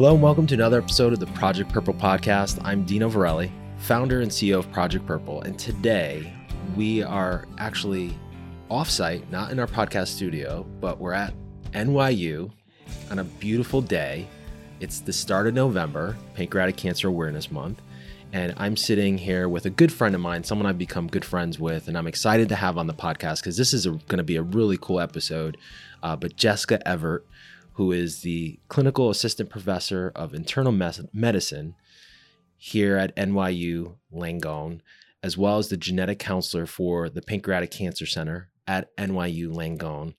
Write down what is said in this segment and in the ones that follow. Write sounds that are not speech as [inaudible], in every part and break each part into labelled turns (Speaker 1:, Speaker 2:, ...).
Speaker 1: Hello and welcome to another episode of the Project Purple podcast. I'm Dino Verrelli, founder and CEO of Project Purple, and today we are actually offsite, not in our podcast studio, but we're at NYU on a beautiful day. It's the start of November, Pancreatic Cancer Awareness Month, and I'm sitting here with a good friend of mine, someone I've become good friends with, and I'm excited to have on the podcast because this is going to be a really cool episode. Uh, but Jessica Everett, who is the clinical assistant professor of internal medicine here at NYU Langone, as well as the genetic counselor for the Pancreatic Cancer Center at NYU Langone,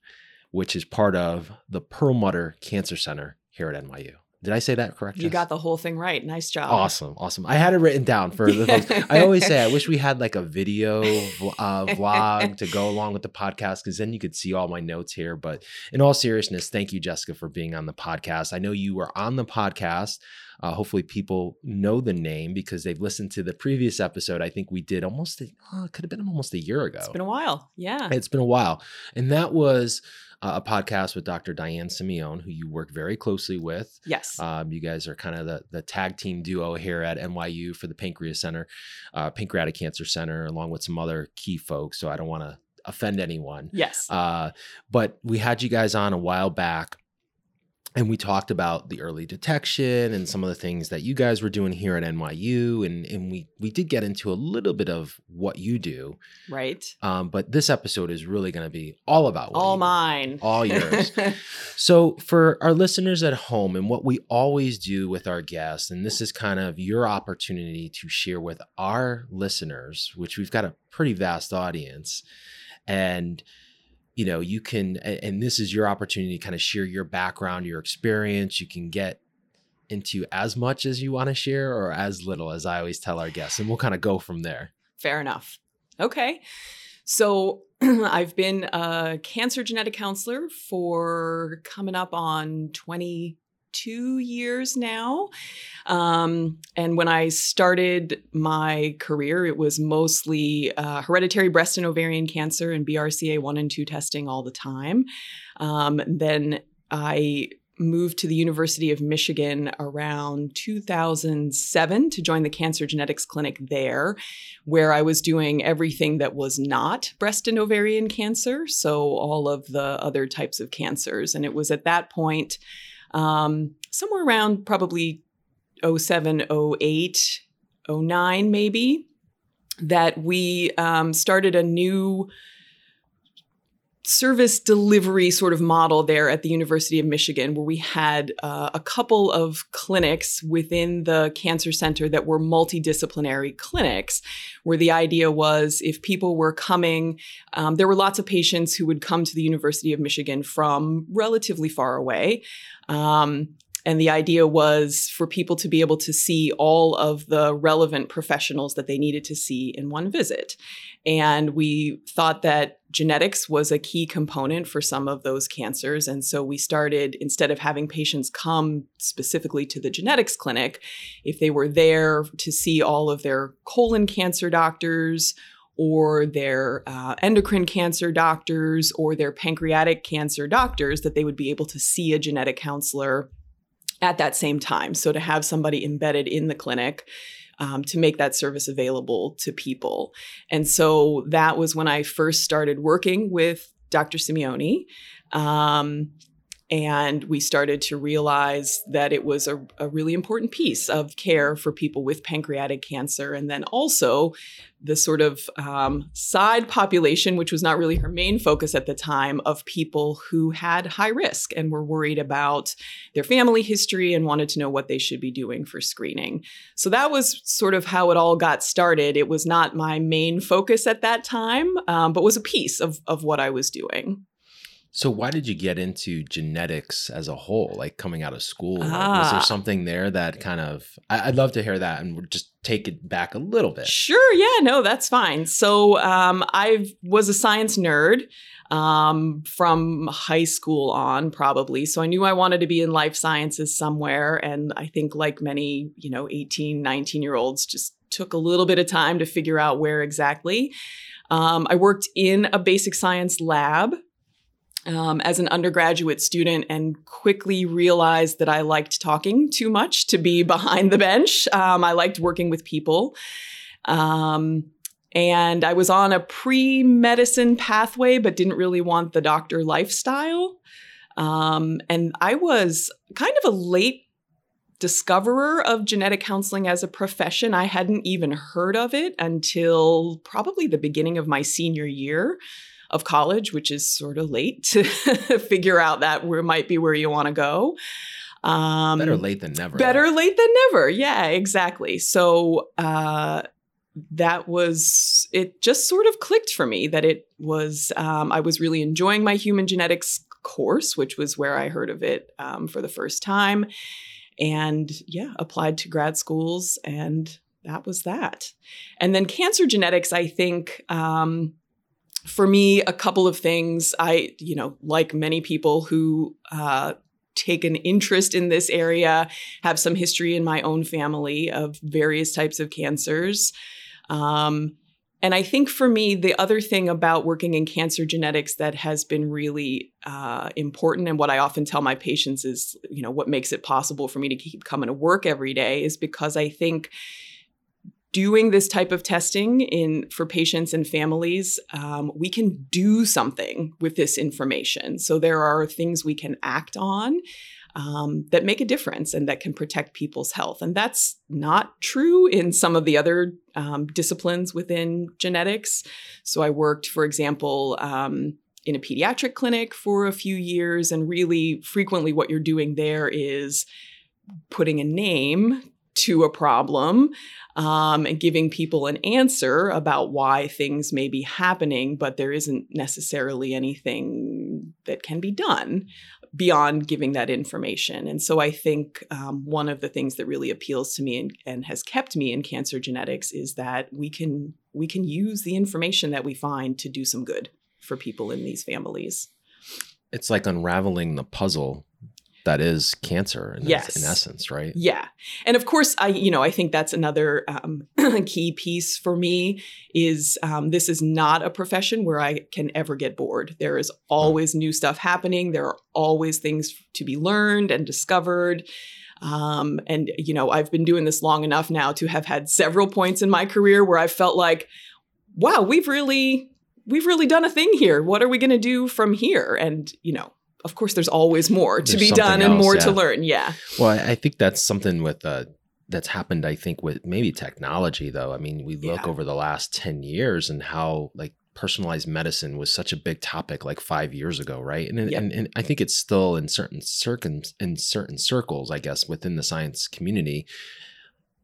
Speaker 1: which is part of the Perlmutter Cancer Center here at NYU. Did I say that correct?
Speaker 2: You got the whole thing right. Nice job.
Speaker 1: Awesome, awesome. I had it written down for the folks. I always say I wish we had like a video uh, vlog to go along with the podcast because then you could see all my notes here. But in all seriousness, thank you, Jessica, for being on the podcast. I know you were on the podcast. Uh, hopefully, people know the name because they've listened to the previous episode. I think we did almost, a, oh, it could have been almost a year ago.
Speaker 2: It's been a while. Yeah.
Speaker 1: It's been a while. And that was uh, a podcast with Dr. Diane Simeone, who you work very closely with.
Speaker 2: Yes.
Speaker 1: Um, you guys are kind of the, the tag team duo here at NYU for the Pancreas Center, uh, Pancreatic Cancer Center, along with some other key folks. So I don't want to offend anyone.
Speaker 2: Yes.
Speaker 1: Uh, but we had you guys on a while back and we talked about the early detection and some of the things that you guys were doing here at NYU, and and we we did get into a little bit of what you do,
Speaker 2: right?
Speaker 1: Um, but this episode is really going to be all about
Speaker 2: all mine,
Speaker 1: do, all yours. [laughs] so for our listeners at home, and what we always do with our guests, and this is kind of your opportunity to share with our listeners, which we've got a pretty vast audience, and you know you can and this is your opportunity to kind of share your background your experience you can get into as much as you want to share or as little as i always tell our guests and we'll kind of go from there.
Speaker 2: Fair enough. Okay. So [clears throat] i've been a cancer genetic counselor for coming up on 20 two years now. Um, and when I started my career, it was mostly uh, hereditary breast and ovarian cancer and BRCA1 and 2 testing all the time. Um, then I moved to the University of Michigan around 2007 to join the cancer genetics clinic there, where I was doing everything that was not breast and ovarian cancer. So, all of the other types of cancers. And it was at that point um, somewhere around probably 07, 08, 09, maybe, that we um, started a new service delivery sort of model there at the University of Michigan, where we had uh, a couple of clinics within the cancer center that were multidisciplinary clinics, where the idea was if people were coming, um, there were lots of patients who would come to the University of Michigan from relatively far away. Um, and the idea was for people to be able to see all of the relevant professionals that they needed to see in one visit. And we thought that genetics was a key component for some of those cancers. And so we started, instead of having patients come specifically to the genetics clinic, if they were there to see all of their colon cancer doctors, or their uh, endocrine cancer doctors or their pancreatic cancer doctors that they would be able to see a genetic counselor at that same time. So to have somebody embedded in the clinic um, to make that service available to people. And so that was when I first started working with Dr. Simeone. Um, and we started to realize that it was a, a, really important piece of care for people with pancreatic cancer. And then also the sort of um, side population, which was not really her main focus at the time, of people who had high risk and were worried about their family history and wanted to know what they should be doing for screening. So that was sort of how it all got started. It was not my main focus at that time, um, but was a piece of, of what I was doing.
Speaker 1: So why did you get into genetics as a whole, like coming out of school? Ah. Was there something there that kind of I, would love to hear that and just take it back a little bit.
Speaker 2: Sure, yeah, no, that's fine. So um, I was a science nerd um, from high school on, probably. So I knew I wanted to be in life sciences somewhere. And I think like many, you know, 18, 19 year olds just took a little bit of time to figure out where exactly. Um, I worked in a basic science lab um, as an undergraduate student and quickly realized that I liked talking too much to be [laughs] behind the bench. Um, I liked working with people. Um, and I was on a pre medicine pathway, but didn't really want the doctor lifestyle. Um, and I was kind of a late discoverer of genetic counseling as a profession. I hadn't even heard of it until probably the beginning of my senior year of college, which is sort of late to [laughs] figure out that where might be where you want to go.
Speaker 1: Um, better late than never.
Speaker 2: Better though. late than never. Yeah, exactly. So uh, that was it. Just sort of clicked for me that it was. Um, I was really enjoying my human genetics course, which was where I heard of it um, for the first time, and yeah, applied to grad schools and. That was that. And then cancer genetics, I think, um, for me, a couple of things. I, you know, like many people who uh, take an interest in this area, have some history in my own family of various types of cancers. Um, and I think for me, the other thing about working in cancer genetics that has been really uh, important, and what I often tell my patients is, you know, what makes it possible for me to keep coming to work every day is because I think doing this type of testing in for patients and families, um, we can do something with this information. So there are things we can act on um, that make a difference and that can protect people's health. And that's not true in some of the other um, disciplines within genetics. So I worked, for example. Um, in a pediatric clinic for a few years, and really frequently, what you're doing there is putting a name to a problem um, and giving people an answer about why things may be happening, but there isn't necessarily anything that can be done beyond giving that information. And so I think um, one of the things that really appeals to me and, and has kept me in cancer genetics is that we can we can use the information that we find to do some good for people in these families.
Speaker 1: It's like unraveling the puzzle that is cancer in, yes. in essence, right?
Speaker 2: Yeah. And of course, I, you know, I think that's another um, [clears throat] key piece for me is um, this is not a profession where I can ever get bored. There is always oh. new stuff happening. There are always things to be learned and discovered. Um, and, you know, I've been doing this long enough now to have had several points in my career where I felt like, wow, we've really, we've really done a thing here. What are we going to do from here? And, you know, of course there's always more to be done and more yeah. to learn yeah
Speaker 1: well i think that's something with uh that's happened i think with maybe technology though i mean we look yeah. over the last 10 years and how like personalized medicine was such a big topic like five years ago right and, yep. and, and i think it's still in certain circum in certain circles i guess within the science community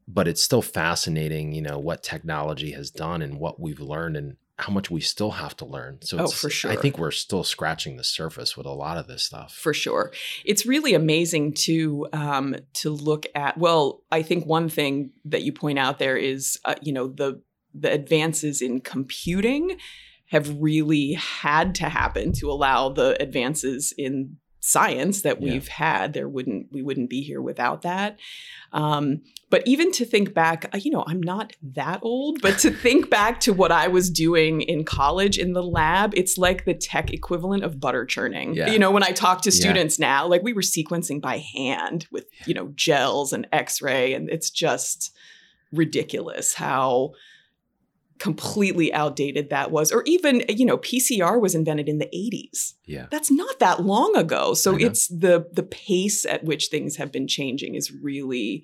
Speaker 1: but it's still fascinating you know what technology has done and what we've learned and how much we still have to learn. So
Speaker 2: oh, for sure.
Speaker 1: I think we're still scratching the surface with a lot of this stuff.
Speaker 2: For sure. It's really amazing to um, to look at. Well, I think one thing that you point out there is, uh, you know, the the advances in computing have really had to happen to allow the advances in science that we've had there wouldn't we wouldn't be here without that um, but even to think back uh, you know i'm not that old but to [laughs] think back to what i was doing in college in the lab it's like the tech equivalent of butter churning yeah. you know when i talk to students yeah. now like we were sequencing by hand with you know gels and x-ray and it's just ridiculous how completely outdated that was or even you know PCR was invented in the 80s.
Speaker 1: Yeah.
Speaker 2: That's not that long ago. So it's the the pace at which things have been changing is really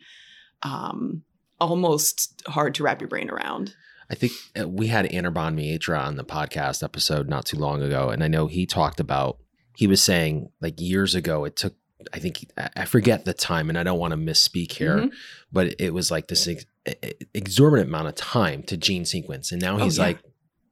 Speaker 2: um almost hard to wrap your brain around.
Speaker 1: I think uh, we had Anirban Maitra on the podcast episode not too long ago and I know he talked about he was saying like years ago it took I think I forget the time, and I don't want to misspeak here, mm-hmm. but it was like this exorbitant amount of time to gene sequence, and now oh, he's oh, yeah. like,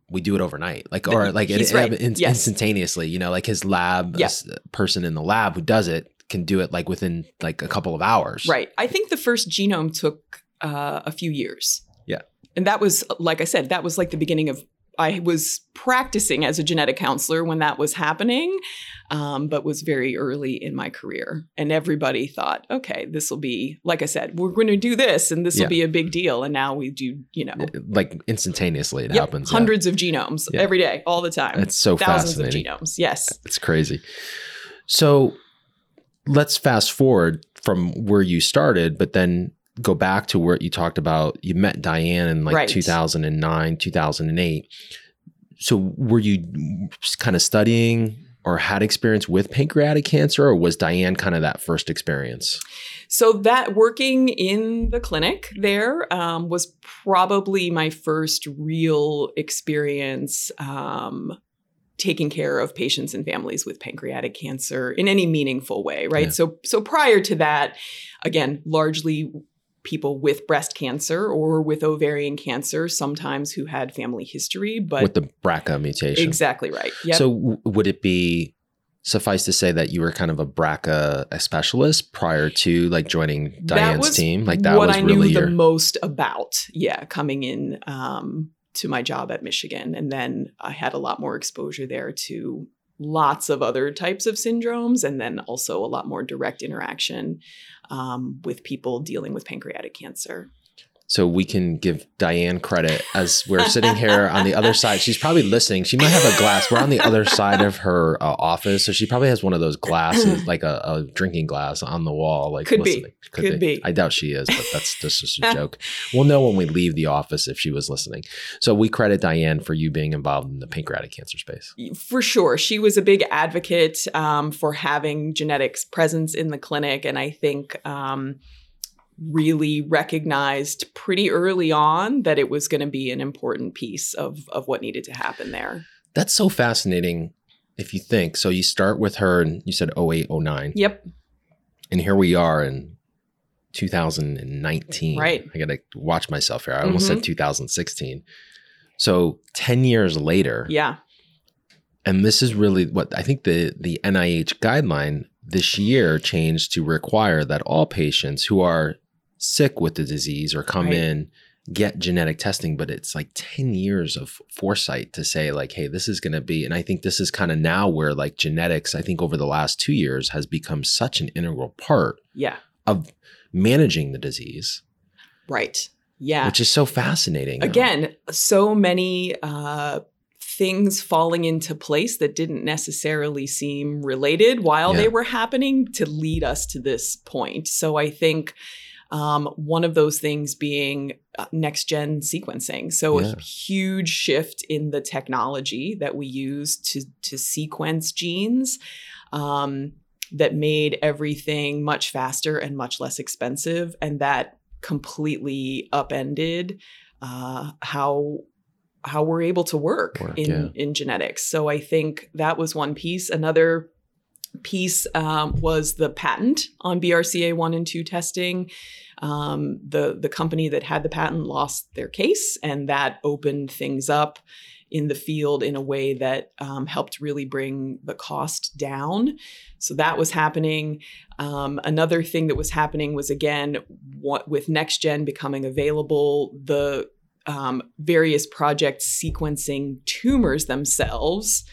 Speaker 1: we do it overnight, like or like it, right. in, yes. instantaneously. You know, like his lab yes. person in the lab who does it can do it like within like a couple of hours.
Speaker 2: Right. I think the first genome took uh, a few years.
Speaker 1: Yeah.
Speaker 2: And that was, like I said, that was like the beginning of I was practicing as a genetic counselor when that was happening, um, but was very early in my career. And everybody thought, okay, this will be, like I said, we're going to do this and this will
Speaker 1: Yeah.
Speaker 2: be a big deal. And now we do, you know,
Speaker 1: Like instantaneously, it
Speaker 2: yep,
Speaker 1: happens. yeah.
Speaker 2: hundreds of genomes
Speaker 1: Yeah.
Speaker 2: every day, all the time.
Speaker 1: It's so
Speaker 2: Thousands
Speaker 1: fascinating.
Speaker 2: of genomes. Yes.
Speaker 1: It's crazy. So let's fast forward from where you started, but then go back to where you talked about you met Diane in like
Speaker 2: Right.
Speaker 1: 2009, 2008. So were you kind of studying or had experience with pancreatic cancer, or was Diane kind of that first experience?
Speaker 2: So that working in the clinic there um, was probably my first real experience um, taking care of patients and families with pancreatic cancer in any meaningful way, right?
Speaker 1: Yeah.
Speaker 2: So so prior to that, again, largely people with breast cancer or with ovarian cancer, sometimes who had family history, but
Speaker 1: with the BRCA mutation.
Speaker 2: exactly right. Yep.
Speaker 1: So w- would it be suffice to say that you were kind of a BRCA specialist prior to like joining Diane's team? Like that
Speaker 2: what
Speaker 1: was
Speaker 2: I
Speaker 1: really
Speaker 2: knew
Speaker 1: your
Speaker 2: the most about. Yeah, coming in um, to my job at Michigan, and then I had a lot more exposure there to lots of other types of syndromes, and then also a lot more direct interaction um, with people dealing with pancreatic cancer.
Speaker 1: So we can give Diane credit as we're sitting here on the other side. She's probably listening. She might have a glass. We're on the other side of her uh, office, so she probably has one of those glasses, [clears throat] like a, a drinking glass on the wall. Like
Speaker 2: Could be.
Speaker 1: listening.
Speaker 2: Could be.
Speaker 1: I doubt she is, but that's that's just a [laughs] joke. We'll know when we leave the office if she was listening. So we credit Diane for you being involved in the pancreatic cancer space.
Speaker 2: For sure. She was a big advocate um, for having genetics presence in the clinic. And I think um, really recognized pretty early on that it was going to be an important piece of, of what needed to happen there.
Speaker 1: That's so fascinating if you think. So you start with her and you said 08, 09.
Speaker 2: Yep.
Speaker 1: And here we are in 2019.
Speaker 2: Right.
Speaker 1: I got to watch myself here. I almost
Speaker 2: Mhm.
Speaker 1: said 2016. So 10 years later,
Speaker 2: Yeah.
Speaker 1: and this is really what I think the the NIH guideline this year changed to require that all patients who are sick with the disease or come
Speaker 2: Right.
Speaker 1: in get genetic testing but it's like 10 years of foresight to say like hey this is going to be and I think this is kind of now where like genetics I think over the last 2 years has become such an integral part
Speaker 2: Yeah.
Speaker 1: of managing the disease
Speaker 2: Right. Yeah.
Speaker 1: which is so fascinating
Speaker 2: Again, so many uh, things falling into place that didn't necessarily seem related while
Speaker 1: Yeah.
Speaker 2: they were happening to lead us to this point. So I think um, one of those things being uh, next gen sequencing. So
Speaker 1: Yeah.
Speaker 2: a huge shift in the technology that we use to to sequence genes. Um, that made everything much faster and much less expensive, and that completely upended uh, how how we're able to work,
Speaker 1: Work,
Speaker 2: in
Speaker 1: yeah.
Speaker 2: in genetics. So I think that was one piece. Another piece um, was the patent on BRCA one and two testing. Um, the the company that had the patent lost their case, and that opened things up in the field in a way that um, helped really bring the cost down. So that was happening. Um, another thing that was happening was again what, with gen becoming available, the um, various projects sequencing tumors themselves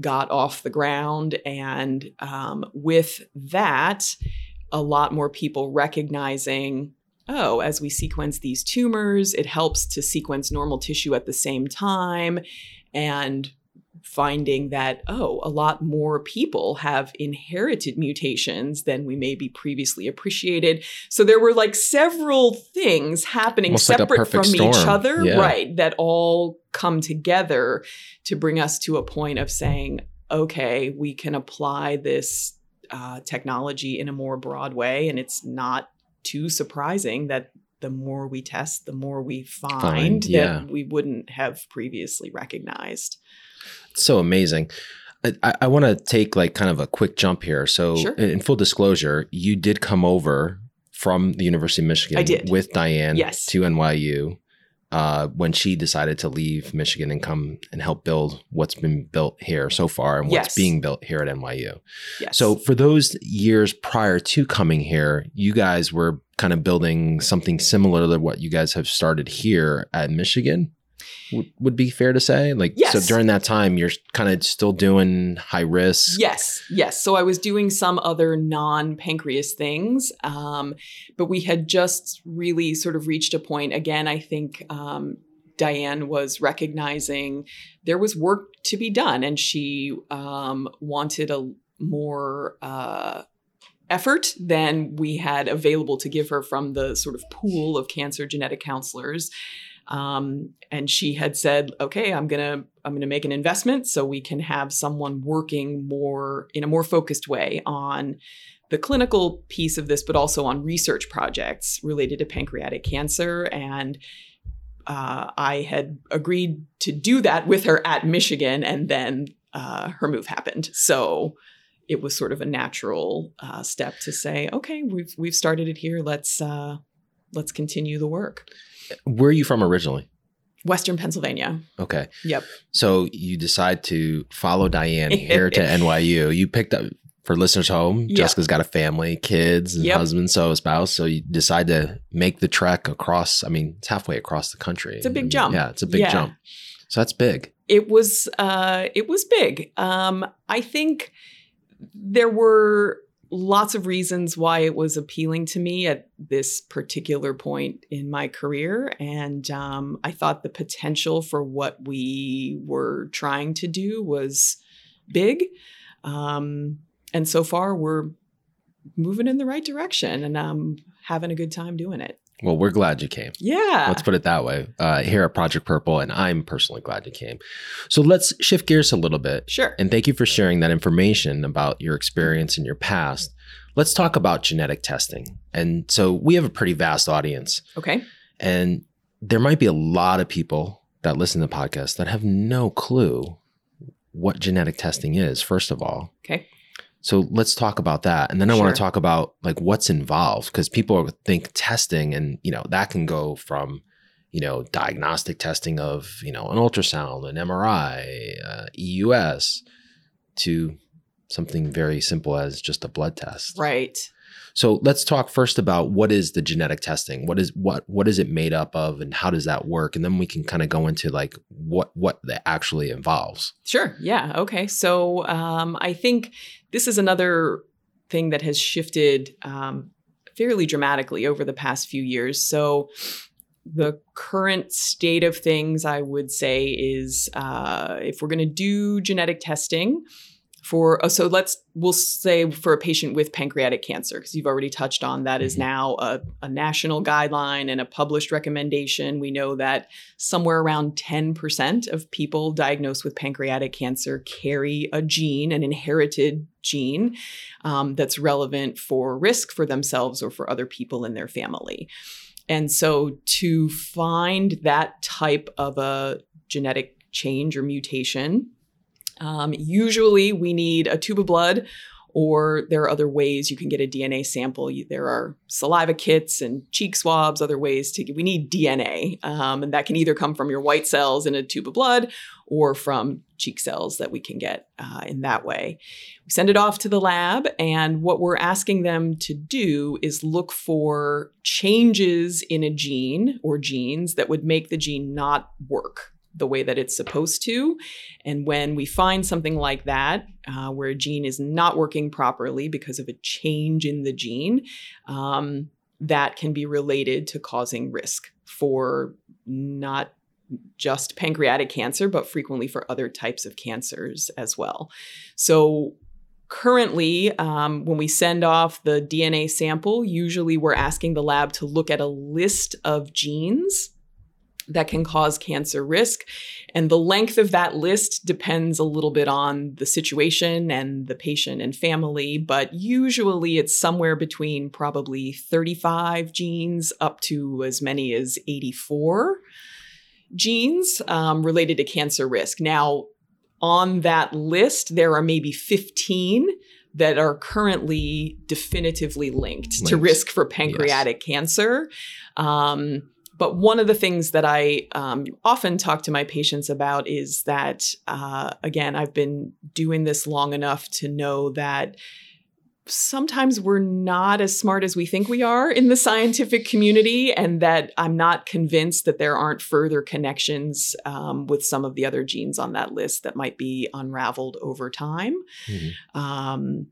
Speaker 2: got off the ground, and um, with that, a lot more people recognizing. Oh, as we sequence these tumors, it helps to sequence normal tissue at the same time and finding that oh a lot more people have inherited mutations than we maybe previously appreciated so there were like several things happening
Speaker 1: Almost like
Speaker 2: separate from
Speaker 1: perfect
Speaker 2: each other
Speaker 1: Yeah.
Speaker 2: right that all come together to bring us to a point of saying okay we can apply this uh, technology in a more broad way and it's not too surprising that the more we test the more we find,
Speaker 1: Find, yeah.
Speaker 2: that we wouldn't have previously recognized
Speaker 1: so amazing. I, I want to take like kind of a quick jump here. So,
Speaker 2: Sure.
Speaker 1: in full disclosure, you did come over from the University of Michigan
Speaker 2: I did.
Speaker 1: with Diane
Speaker 2: Yes.
Speaker 1: to NYU uh, when she decided to leave Michigan and come and help build what's been built here so far and what's
Speaker 2: Yes.
Speaker 1: being built here at NYU.
Speaker 2: yes
Speaker 1: So, for those years prior to coming here, you guys were kind of building something similar to what you guys have started here at Michigan. Would, would be fair to say. Like,
Speaker 2: Yes.
Speaker 1: so during that time, you're kind of still doing high risk.
Speaker 2: Yes, yes. So I was doing some other non pancreas things, um, but we had just really sort of reached a point. Again, I think um, Diane was recognizing there was work to be done, and she um, wanted a more uh, effort than we had available to give her from the sort of pool of cancer genetic counselors. Um, and she had said, "Okay, I'm gonna I'm gonna make an investment so we can have someone working more in a more focused way on the clinical piece of this, but also on research projects related to pancreatic cancer." And uh, I had agreed to do that with her at Michigan, and then uh, her move happened. So it was sort of a natural uh, step to say, "Okay, we've we've started it here. Let's uh, let's continue the work."
Speaker 1: Where are you from originally?
Speaker 2: Western Pennsylvania.
Speaker 1: Okay.
Speaker 2: Yep.
Speaker 1: So you decide to follow Diane here to [laughs] NYU. You picked up for listeners home.
Speaker 2: Yeah.
Speaker 1: Jessica's got a family, kids, and
Speaker 2: Yep.
Speaker 1: husband, so a spouse. So you decide to make the trek across. I mean, it's halfway across the country.
Speaker 2: It's a big
Speaker 1: And,
Speaker 2: jump.
Speaker 1: Yeah, it's a big
Speaker 2: Yeah.
Speaker 1: jump. So that's big.
Speaker 2: it was uh it was big um i think there were lots of reasons why it was appealing to me at this particular point in my career. And um i thought the potential for what we were trying to do was big. Um and so far we're moving in the right direction and i'm having a good time doing it
Speaker 1: Well, we're glad you came.
Speaker 2: yeah
Speaker 1: Let's put it that way. Uh, here at Project Purple, and I'm personally glad you came. So let's shift gears a little bit.
Speaker 2: sure
Speaker 1: And thank you for sharing that information about your experience in your past. Let's talk about genetic testing. And so we have a pretty vast audience,
Speaker 2: okay
Speaker 1: and there might be a lot of people that listen to the podcast that have no clue what genetic testing is, first of all.
Speaker 2: okay
Speaker 1: So let's talk about that. And then I want to talk about like what's involved because people think testing and, you know, that can go from, you know, diagnostic testing of, you know, an ultrasound, an MRI, uh, EUS to something very simple as just a blood test.
Speaker 2: right
Speaker 1: So let's talk first about what is the genetic testing? What is what what is it made up of and how does that work? And then we can kind of go into like what what that actually involves.
Speaker 2: Sure. Yeah. Okay. So um, I think this is another thing that has shifted um, fairly dramatically over the past few years. So the current state of things, I would say, is uh, if we're going to do genetic testing for, oh, so let's, we'll say for a patient with pancreatic cancer, because you've already touched on that is
Speaker 1: Mhm.
Speaker 2: now a, a national guideline and a published recommendation. We know that somewhere around 10% of people diagnosed with pancreatic cancer carry a gene, an inherited gene um, that's relevant for risk for themselves or for other people in their family. And so to find that type of a genetic change or mutation, um, usually we need a tube of blood or there are other ways you can get a DNA sample. You- There are saliva kits and cheek swabs, other ways to we need DNA. Um, and that can either come from your white cells in a tube of blood or from cheek cells that we can get uh, in that way. We send it off to the lab, and what we're asking them to do is look for changes in a gene or genes that would make the gene not work the way that it's supposed to. And when we find something like that, uh, where a gene is not working properly because of a change in the gene, um, that can be related to causing risk for not just pancreatic cancer, but frequently for other types of cancers as well. So, currently, um, when we send off the DNA sample, usually we're asking the lab to look at a list of genes that can cause cancer risk. And the length of that list depends a little bit on the situation and the patient and family, but usually it's somewhere between probably 35 genes up to as many as 84 genes um, related to cancer risk. Now, on that list, there are maybe 15 that are currently definitively linked to risk for pancreatic cancer. Um, but one of the things that I um, often talk to my patients about is that, uh, again, I've been doing this long enough to know that sometimes we're not as smart as we think we are in the scientific community, and that I'm not convinced that there aren't further connections um, with some of the other genes on that list that might be unraveled over time. Mm-hmm. Um,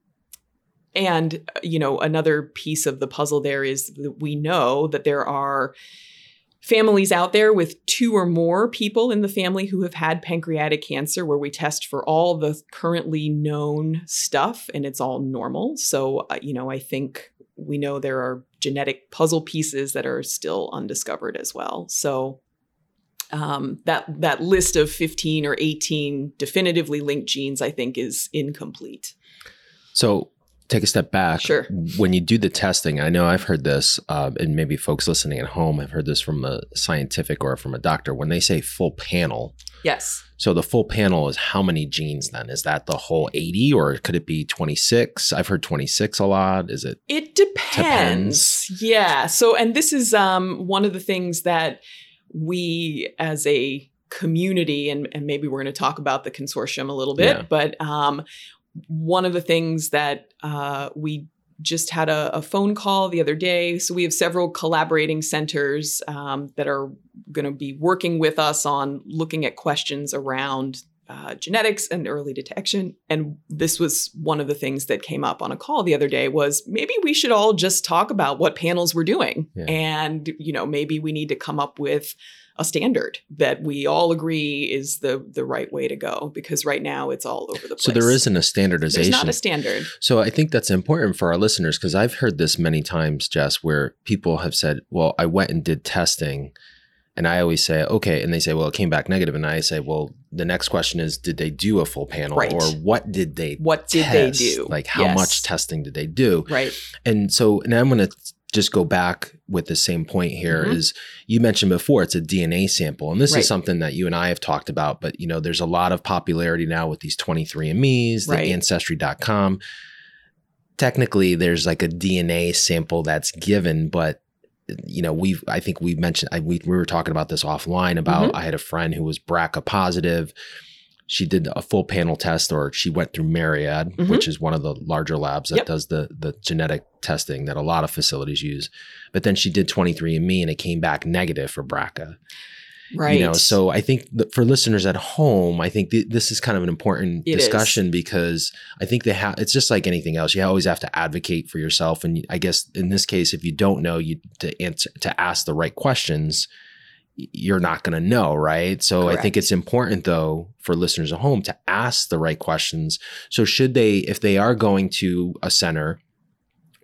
Speaker 2: and, you know, another piece of the puzzle there is that we know that there are families out there with two or more people in the family who have had pancreatic cancer where we test for all the currently known stuff and it's all normal. So, uh, you know, I think we know there are genetic puzzle pieces that are still undiscovered as well. So, um, that that list of 15 or 18 definitively linked genes, I think, is incomplete.
Speaker 1: So take a step back.
Speaker 2: Sure.
Speaker 1: When you do the testing, I know I've heard this, uh, and maybe folks listening at home have heard this from a scientific or from a doctor. When they say full panel,
Speaker 2: yes.
Speaker 1: So the full panel is how many genes? Then is that the whole eighty, or could it be twenty six? I've heard twenty six a lot. Is it?
Speaker 2: It depends. depends. Yeah. So, and this is um, one of the things that we as a community and, and maybe we're going to talk about the consortium a little bit yeah. but um, one of the things that uh, we just had a, a, phone call the other day. So we have several collaborating centers um, that are going to be working with us on looking at questions around uh, genetics and early detection. And this was one of the things that came up on a call the other day was maybe we should all just talk about what panels we're doing. Yeah. And, you know, maybe we need to come up with a standard that we all agree is the the right way to go because right now it's all over the place.
Speaker 1: So there isn't a standardization.
Speaker 2: There's not a standard.
Speaker 1: So I think that's important for our listeners because I've heard this many times, Jess, where people have said, "Well, I went and did testing." And I always say, okay. And they say, well, it came back negative. And I say, well, the next question is, did they do a full panel
Speaker 2: right.
Speaker 1: or what did they
Speaker 2: What did they do?
Speaker 1: Like how yes. much testing did they do?
Speaker 2: Right.
Speaker 1: And so now I'm going to just go back with the same point here mm-hmm. is you mentioned before it's a DNA sample and this right. is something that you and I have talked about but you know there's a lot of popularity now with these 23andme's right. the ancestry.com technically there's like a DNA sample that's given but you know we've I think we mentioned I, we, we were talking about this offline about mm-hmm. I had a friend who was BRCA positive she did a full panel test or she went through Myriad, mm-hmm. which is one of the larger labs that yep. does the the genetic testing that a lot of facilities use. But then she did 23andMe and it came back negative for BRCA.
Speaker 2: Right.
Speaker 1: You know, so I think for listeners at home, I think th- this is kind of an important it discussion is. because I think they have. It's just like anything else. You always have to advocate for yourself, and I guess in this case, if you don't know, you to answer to ask the right questions you're not going to know, right? So Correct. I think it's important though for listeners at home to ask the right questions. So should they if they are going to a center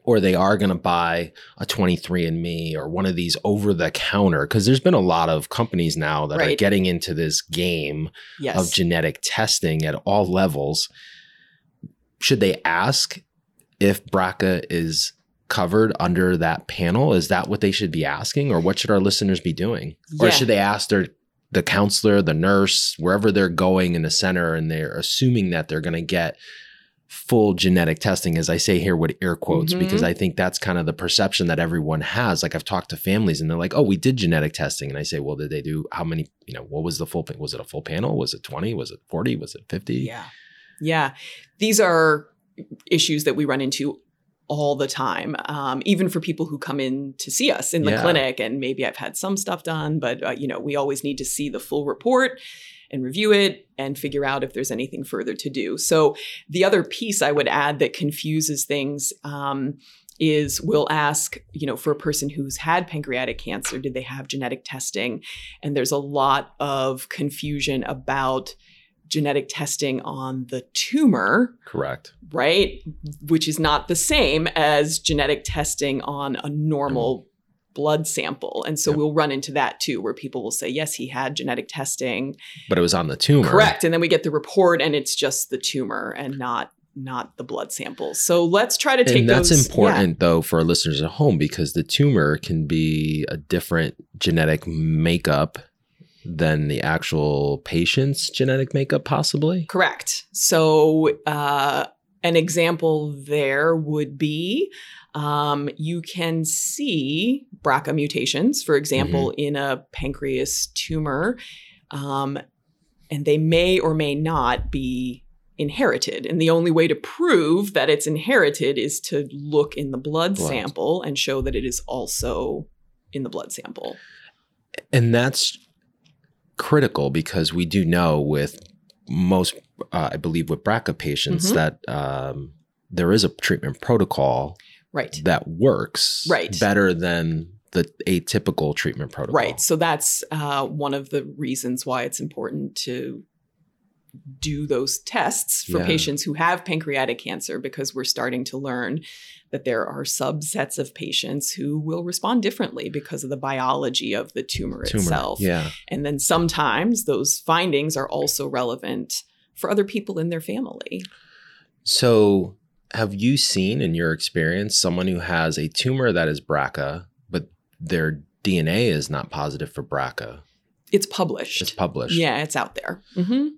Speaker 1: or they are going to buy a 23andme or one of these over the counter because there's been a lot of companies now that right. are getting into this game yes. of genetic testing at all levels. Should they ask if BRCA is covered under that panel? Is that what they should be asking, or what should our listeners be doing? Yeah. Or should they ask their the counselor, the nurse, wherever they're going in the center, and they're assuming that they're going to get full genetic testing, as I say here with air quotes, mm-hmm. because I think that's kind of the perception that everyone has. Like I've talked to families and they're like, oh, we did genetic testing. And I say, well, did they do how many, you know, what was the full, was it a full panel? Was it 20? Was it 40? Was it 50?
Speaker 2: Yeah. Yeah. These are issues that we run into all the time, um, even for people who come in to see us in the yeah. clinic. And maybe I've had some stuff done, but uh, you know, we always need to see the full report and review it and figure out if there's anything further to do. So the other piece I would add that confuses things. Um, is we'll ask, you know, for a person who's had pancreatic cancer, did they have genetic testing? And there's a lot of confusion about genetic testing on the tumor.
Speaker 1: Correct.
Speaker 2: Right? Which is not the same as genetic testing on a normal. Blood sample. And so yep. we'll run into that too, where people will say, yes, he had genetic testing.
Speaker 1: But it was on the tumor.
Speaker 2: Correct. And then we get the report and it's just the tumor and not not the blood samples. So let's try to take
Speaker 1: and that's
Speaker 2: those,
Speaker 1: important yeah. though for our listeners at home because the tumor can be a different genetic makeup than the actual patient's genetic makeup, possibly?
Speaker 2: Correct. So, uh, an example there would be um, you can see BRCA mutations, for example, mm-hmm. in a pancreas tumor, um, and they may or may not be inherited. And the only way to prove that it's inherited is to look in the blood,
Speaker 1: Blood.
Speaker 2: sample and show that it is also in the blood sample.
Speaker 1: And that's critical because we do know with most, uh, I believe, with BRCA patients
Speaker 2: Mhm.
Speaker 1: that um, there is a treatment protocol
Speaker 2: Right.
Speaker 1: that works
Speaker 2: Right.
Speaker 1: better than the atypical treatment protocol.
Speaker 2: Right. So that's uh, one of the reasons why it's important to do those tests for
Speaker 1: Yeah.
Speaker 2: patients who have pancreatic cancer because we're starting to learn that there are subsets of patients who will respond differently because of the biology of the tumor,
Speaker 1: Tumor.
Speaker 2: itself.
Speaker 1: Yeah.
Speaker 2: And then sometimes those findings are also relevant for other people in their family.
Speaker 1: So, have you seen in your experience someone who has a tumor that is BRCA, but their DNA is not positive for BRCA?
Speaker 2: It's published.
Speaker 1: It's published.
Speaker 2: Yeah, it's out there. hmm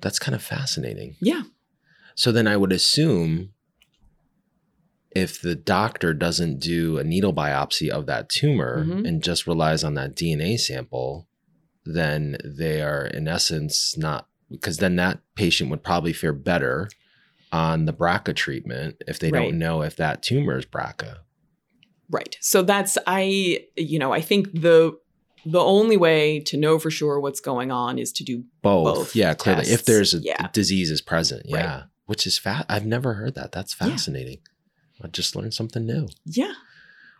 Speaker 1: That's kind of fascinating.
Speaker 2: Yeah.
Speaker 1: So then I would assume if the doctor doesn't do a needle biopsy of that tumor
Speaker 2: Mhm.
Speaker 1: and just relies on that DNA sample, then they are in essence not because then that patient would probably fare better on the BRCA treatment if they
Speaker 2: Right.
Speaker 1: don't know if that tumor is BRCA.
Speaker 2: Right. So that's I you know, I think the the only way to know for sure what's going on is to do
Speaker 1: Both.
Speaker 2: Both
Speaker 1: yeah, clearly. If there's a
Speaker 2: Yeah.
Speaker 1: disease is present.
Speaker 2: Right.
Speaker 1: Yeah. Which is fat. I've never heard that. That's
Speaker 2: Yeah.
Speaker 1: fascinating. I just learned something new.
Speaker 2: yeah.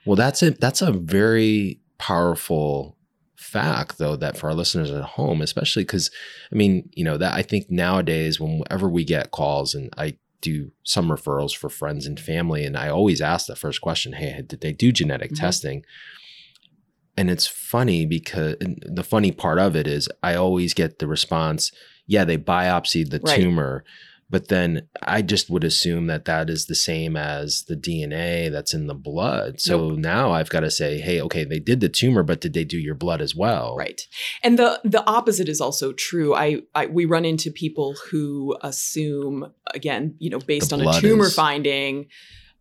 Speaker 1: Well, that's it. That's a very powerful fact, though, that for our listeners at home, especially because, I mean, you know, that I think nowadays, whenever we get calls and I do some referrals for friends and family, and I always ask the first question, Hey, did they do genetic
Speaker 2: Mhm.
Speaker 1: testing? And it's funny because the funny part of it is I always get the response, yeah, they biopsied the
Speaker 2: Right.
Speaker 1: tumor. But then I just would assume that that is the same as the DNA that's in the blood. So now I've got to say, hey, okay, they did the tumor, but did they do your blood as well?
Speaker 2: Right. And the the opposite is also true. I, I we run into people who assume again, you know, based
Speaker 1: The
Speaker 2: on a tumor
Speaker 1: is-
Speaker 2: finding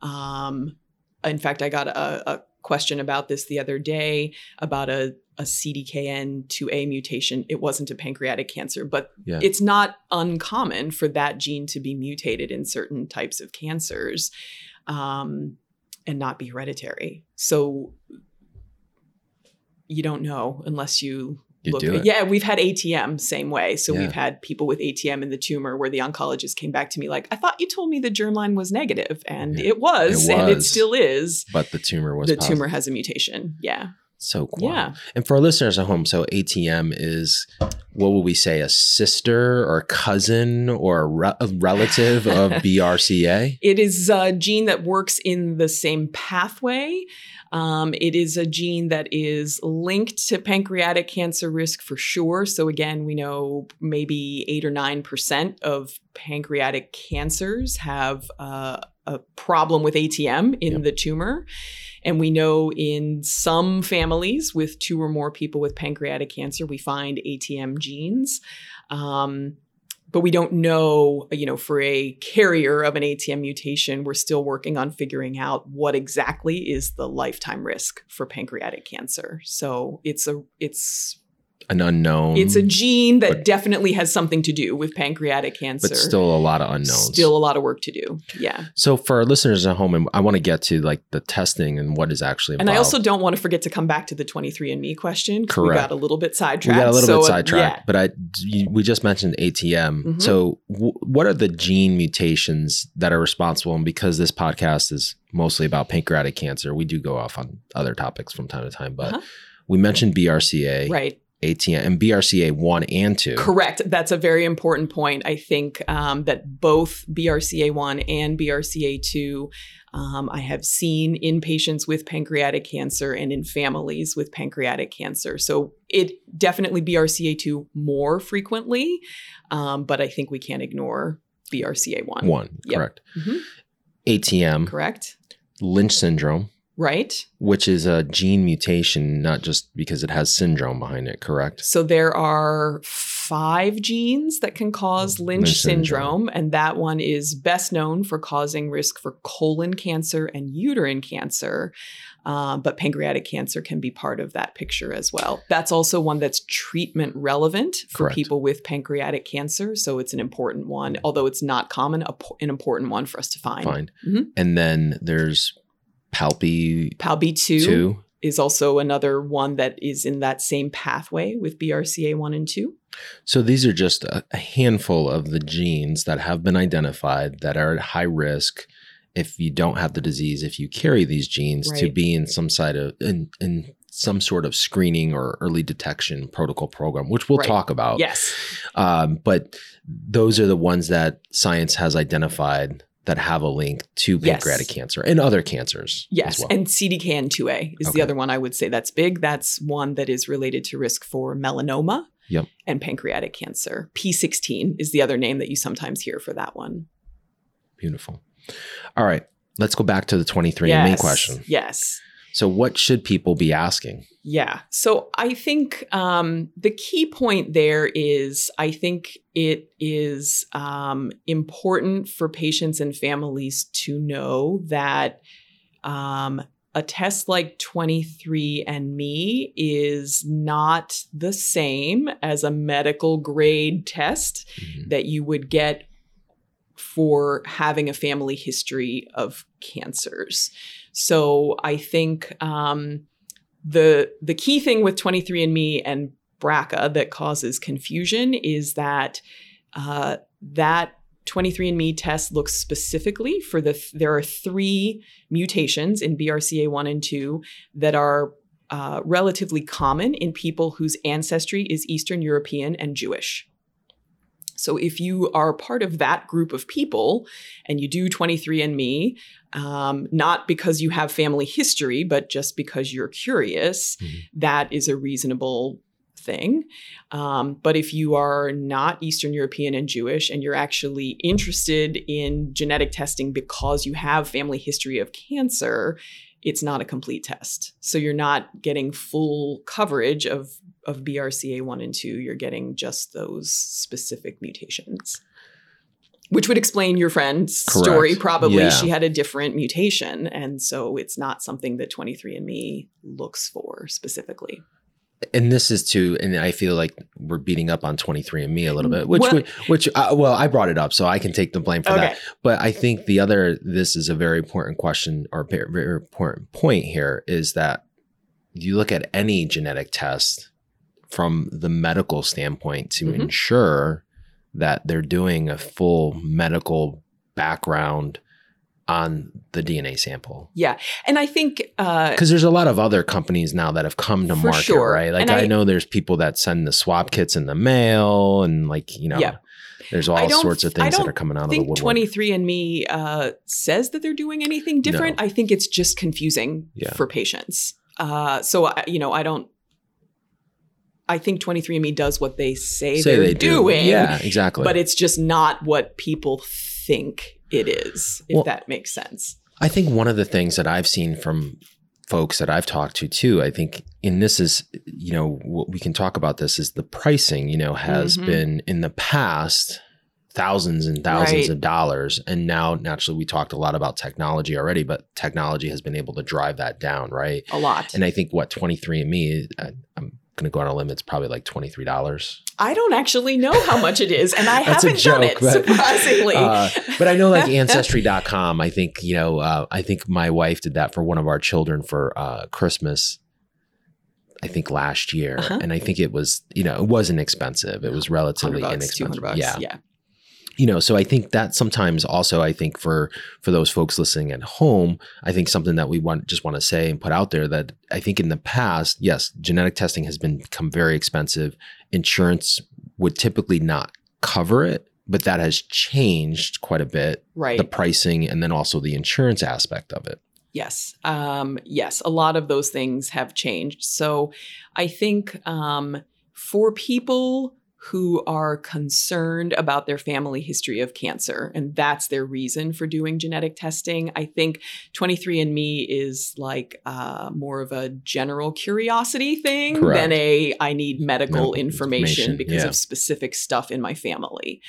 Speaker 2: um in fact I got a, a question about this the other day about a a CDKN2A mutation. It wasn't a pancreatic cancer, but
Speaker 1: Yeah.
Speaker 2: it's not uncommon for that gene to be mutated in certain types of cancers um, and not be hereditary. So you don't know unless you,
Speaker 1: You
Speaker 2: look.
Speaker 1: do it.
Speaker 2: Yeah, we've had ATM same way. So
Speaker 1: Yeah.
Speaker 2: we've had people with ATM in the tumor where the oncologist came back to me like, I thought you told me the germline was negative, and
Speaker 1: Yeah.
Speaker 2: it was,
Speaker 1: It
Speaker 2: and it still is.
Speaker 1: But the tumor was
Speaker 2: The
Speaker 1: positive.
Speaker 2: tumor has a mutation. Yeah.
Speaker 1: So cool.
Speaker 2: Yeah.
Speaker 1: And for our listeners at home, so ATM is what would we say, a sister or a cousin or a, re- a relative of [laughs] BRCA?
Speaker 2: It is a gene that works in the same pathway. Um, it is a gene that is linked to pancreatic cancer risk for sure. So, again, we know maybe 8 or 9% of pancreatic cancers have uh, a problem with ATM in
Speaker 1: Yep.
Speaker 2: the tumor. And we know in some families with two or more people with pancreatic cancer, we find ATM genes. Um, but we don't know, you know, for a carrier of an ATM mutation, we're still working on figuring out what exactly is the lifetime risk for pancreatic cancer. So it's a it's
Speaker 1: An unknown.
Speaker 2: it's a gene that
Speaker 1: but-
Speaker 2: definitely has something to do with pancreatic cancer.
Speaker 1: but still a lot of unknowns.
Speaker 2: Still a lot of work to do. Yeah.
Speaker 1: So for our listeners at home, and I want to get to like the testing and what is actually
Speaker 2: And. I also don't want to forget to come back to the 23andMe question. 'cause We
Speaker 1: Correct.
Speaker 2: got a little bit
Speaker 1: we
Speaker 2: sidetracked.
Speaker 1: got a little
Speaker 2: So,
Speaker 1: bit
Speaker 2: uh,
Speaker 1: sidetracked,
Speaker 2: yeah.
Speaker 1: but I you- we just mentioned ATM.
Speaker 2: Mhm.
Speaker 1: So w- what are the gene mutations that are responsible? And because this podcast is mostly about pancreatic cancer, we do go off on other topics from time to time. But
Speaker 2: Uh-huh.
Speaker 1: we mentioned BRCA,
Speaker 2: Right.
Speaker 1: ATM, and BRCA one and two.
Speaker 2: Correct. That's a very important point. I think um, that both BRCA1 and BRCA2 um, I have seen in patients with pancreatic cancer and in families with pancreatic cancer. So it definitely BRCA2 more frequently, um, but I think we can't ignore BRCA1.
Speaker 1: One,
Speaker 2: Yep.
Speaker 1: correct.
Speaker 2: Mhm.
Speaker 1: ATM,
Speaker 2: Correct.
Speaker 1: Lynch syndrome,
Speaker 2: right?
Speaker 1: which is a gene mutation, not just because it has syndrome behind it, correct?
Speaker 2: So there are five genes that can cause Lynch,
Speaker 1: Lynch syndrome.
Speaker 2: syndrome, and that one is best known for causing risk for colon cancer and uterine cancer. Uh, but pancreatic cancer can be part of that picture as well. That's also one that's treatment relevant for
Speaker 1: Correct.
Speaker 2: people with pancreatic cancer. So it's an important one, although it's not common, a an important one for us to find.
Speaker 1: Fine.
Speaker 2: Mhm.
Speaker 1: And then there's Palpi
Speaker 2: PALB2
Speaker 1: two.
Speaker 2: is also another one that is in that same pathway with BRCA1 and 2.
Speaker 1: So these are just a, handful of the genes that have been identified that are at high risk if you don't have the disease, if you carry these genes to be in some side of in, in some sort of screening or early detection protocol program, which we'll
Speaker 2: Right.
Speaker 1: talk about.
Speaker 2: Yes.
Speaker 1: Um, but those are the ones that science has identified that have a link to
Speaker 2: Yes.
Speaker 1: pancreatic cancer and other cancers.
Speaker 2: Yes,
Speaker 1: well.
Speaker 2: and CDKN2A is
Speaker 1: Okay.
Speaker 2: the other one I would say that's big. That's one that is related to risk for melanoma
Speaker 1: Yep.
Speaker 2: and pancreatic cancer. P16 is the other name that you sometimes hear for that one.
Speaker 1: beautiful. All right, let's go back to the 23andMe
Speaker 2: yes.
Speaker 1: question.
Speaker 2: Yes.
Speaker 1: So, what should people be asking?
Speaker 2: Yeah. So I think um, the key point there is I think it is um, important for patients and families to know that um, a test like 23andMe is not the same as a medical grade test
Speaker 1: Mhm.
Speaker 2: that you would get for having a family history of cancers. So I think um, the the key thing with 23andMe and BRCA that causes confusion is that uh, that 23andMe test looks specifically for the there are three mutations in BRCA1 and 2 that are uh, relatively common in people whose ancestry is Eastern European and Jewish. So if you are part of that group of people and you do 23andMe, um, not because you have family history, but just because you're curious,
Speaker 1: Mhm.
Speaker 2: that is a reasonable thing. Um, but if you are not Eastern European and Jewish and you're actually interested in genetic testing because you have family history of cancer, it's not a complete test. So you're not getting full coverage of of BRCA1 and 2, you're getting just those specific mutations. Which would explain your friend's
Speaker 1: Correct.
Speaker 2: story. Probably
Speaker 1: Yeah.
Speaker 2: she had a different mutation. And so it's not something that 23andMe looks for specifically.
Speaker 1: And this is too and I feel like we're beating up on 23andMe a little bit, which,
Speaker 2: Well-
Speaker 1: which, uh, well, I brought it up, so I can take the blame for that. But I think the other, this is a very important question or very important point here is that you look at any genetic test from the medical standpoint to
Speaker 2: Mhm.
Speaker 1: ensure that they're doing a full medical background on the DNA sample.
Speaker 2: Yeah. And I think uh,
Speaker 1: Because there's a lot of other companies now that have come to
Speaker 2: For
Speaker 1: market,
Speaker 2: sure.
Speaker 1: right? Like I,
Speaker 2: I-
Speaker 1: know there's people that send the swab kits in the mail, and like you know,
Speaker 2: Yeah.
Speaker 1: there's all sorts of things that are coming out of the
Speaker 2: think
Speaker 1: woodwork.
Speaker 2: 23andMe uh, says that they're doing anything different. I think it's just confusing
Speaker 1: Yeah.
Speaker 2: for patients. Uh, so, I, you know, I don't. I think 23andMe does what they say,
Speaker 1: Say
Speaker 2: they're
Speaker 1: they do.
Speaker 2: doing,
Speaker 1: yeah, exactly.
Speaker 2: but it's just not what people think it is, if
Speaker 1: Well-
Speaker 2: that makes sense.
Speaker 1: I think one of the things that I've seen from folks that I've talked to too, I think, and this is, you know, what we can talk about this is the pricing, you know, has
Speaker 2: Mhm.
Speaker 1: been in the past thousands and thousands
Speaker 2: Right.
Speaker 1: of dollars. And now, naturally, we talked a lot about technology already, but technology has been able to drive that down, right?
Speaker 2: A lot.
Speaker 1: And I think what 23andMe, I, I'm going to go on a limb, it's probably like $23.
Speaker 2: I don't actually know how much it is, and I [laughs] haven't done
Speaker 1: joke,
Speaker 2: it,
Speaker 1: but-
Speaker 2: surprisingly.
Speaker 1: Uh, but I know like [laughs] ancestry.com, I think, you know, uh, I think my wife did that for one of our children for uh, Christmas, I think last year.
Speaker 2: Uh-huh.
Speaker 1: And I think it was, you know, it wasn't expensive. It was relatively inexpensive.
Speaker 2: bucks.
Speaker 1: Yeah.
Speaker 2: yeah.
Speaker 1: You know, so I think that sometimes also, I think for, for those folks listening at home, I think something that we want, just want to say and put out there that I think in the past, yes, genetic testing has been, become very expensive. Insurance would typically not cover it, but that has changed quite a bit
Speaker 2: Right.
Speaker 1: the pricing and then also the insurance aspect of it.
Speaker 2: Yes. Um, yes. A lot of those things have changed. So I think um, for people who are concerned about their family history of cancer. And that's their reason for doing genetic testing. I think 23andMe is like uh, more of a general curiosity thing
Speaker 1: Correct.
Speaker 2: than a I need medical,
Speaker 1: Medical
Speaker 2: information,
Speaker 1: information,
Speaker 2: because
Speaker 1: yeah.
Speaker 2: of specific stuff in my family.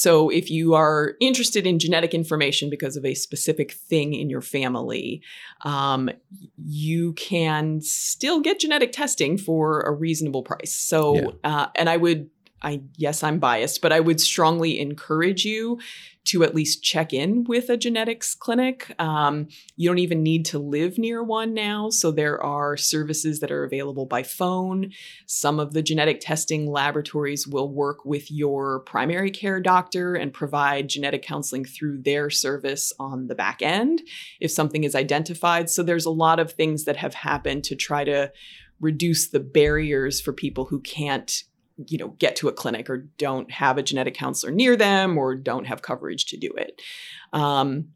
Speaker 2: So, if you are interested in genetic information because of a specific thing in your family, um, you can still get genetic testing for a reasonable price. So,
Speaker 1: Yeah.
Speaker 2: uh, and I would, I yes, I'm biased, but I would strongly encourage you to at least check in with a genetics clinic. Um, you don't even need to live near one now. So there are services that are available by phone. Some of the genetic testing laboratories will work with your primary care doctor and provide genetic counseling through their service on the back end if something is identified. So there's a lot of things that have happened to try to reduce the barriers for people who can't you know get to a clinic or don't have a genetic counselor near them or don't have coverage to do it um,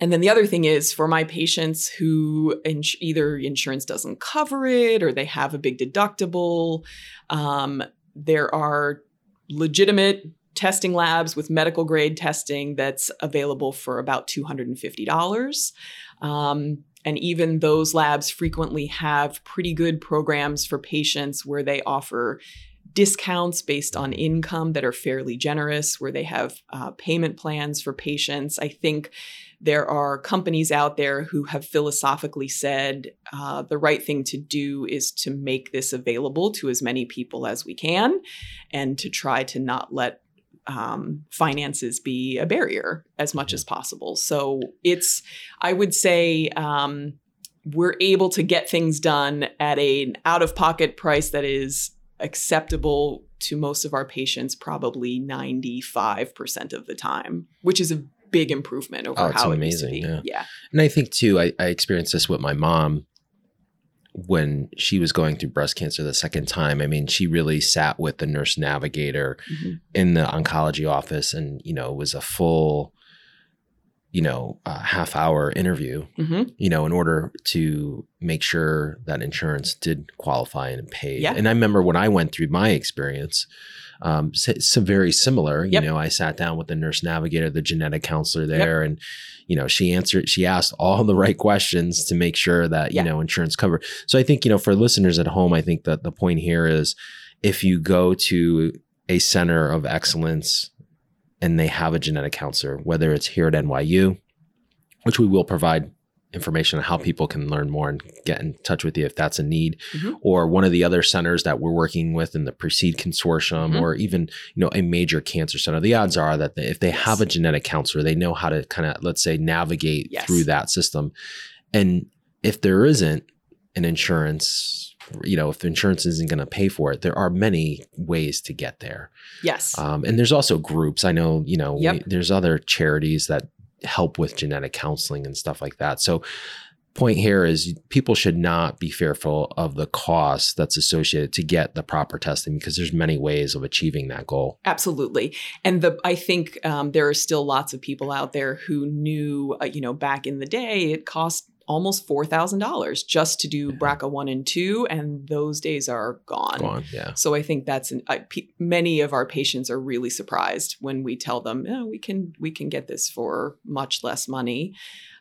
Speaker 2: and then the other thing is for my patients who ins- either insurance doesn't cover it or they have a big deductible, um, there are legitimate testing labs with medical grade testing that's available for about $250. Um, and even those labs frequently have pretty good programs for patients where they offer discounts based on income that are fairly generous, where they have uh, payment plans for patients. I think there are companies out there who have philosophically said uh, the right thing to do is to make this available to as many people as we can and to try to not let um, finances be a barrier as much as possible. So it's, I would say, um, we're able to get things done at an out of pocket price that is acceptable to most of our patients probably 95% of the time, which is a big improvement over
Speaker 1: Oh,
Speaker 2: how it used to be.
Speaker 1: yeah.
Speaker 2: yeah.
Speaker 1: And I think too, I, I experienced this with my mom when she was going through breast cancer the second time. I mean, she really sat with the nurse navigator
Speaker 2: Mhm.
Speaker 1: in the oncology office and, you know, it was a full, you know, uh, half hour interview,
Speaker 2: Mhm.
Speaker 1: you know, in order to make sure that insurance did qualify and pay.
Speaker 2: Yeah.
Speaker 1: And I remember when I went through my experience, um, s- some very similar.
Speaker 2: Yep.
Speaker 1: You know, I sat down with the nurse navigator, the genetic counselor there, and you know, she answered, she asked all the right questions to make sure that you
Speaker 2: Yeah.
Speaker 1: know insurance covered. So I think you know, for listeners at home, I think that the point here is if you go to a center of excellence and they have a genetic counselor, whether it's here at NYU, which we will provide information on how people can learn more and get in touch with you if that's a need
Speaker 2: Mhm.
Speaker 1: or one of the other centers that we're working with in the PRECEDE Consortium
Speaker 2: Mhm.
Speaker 1: or even you know a major cancer center the odds are that they, if they have a genetic counselor they know how to kind of let's say navigate
Speaker 2: Yes.
Speaker 1: through that system and if there isn't an insurance you know if the insurance isn't going to pay for it there are many ways to get there
Speaker 2: Yes.
Speaker 1: um, and there's also groups. I know, you know,
Speaker 2: Yep.
Speaker 1: we, there's other charities that help with genetic counseling and stuff like that. So, point here is people should not be fearful of the cost that's associated to get the proper testing because there's many ways of achieving that goal.
Speaker 2: Absolutely, and the I think um, there are still lots of people out there who knew, uh, you know, back in the day, it cost almost four thousand dollars just to do BRCA one and two, and those days are gone.
Speaker 1: Go on, yeah.
Speaker 2: So I think that's an, I, many of our patients are really surprised when we tell them, oh, we can we can get this for much less money.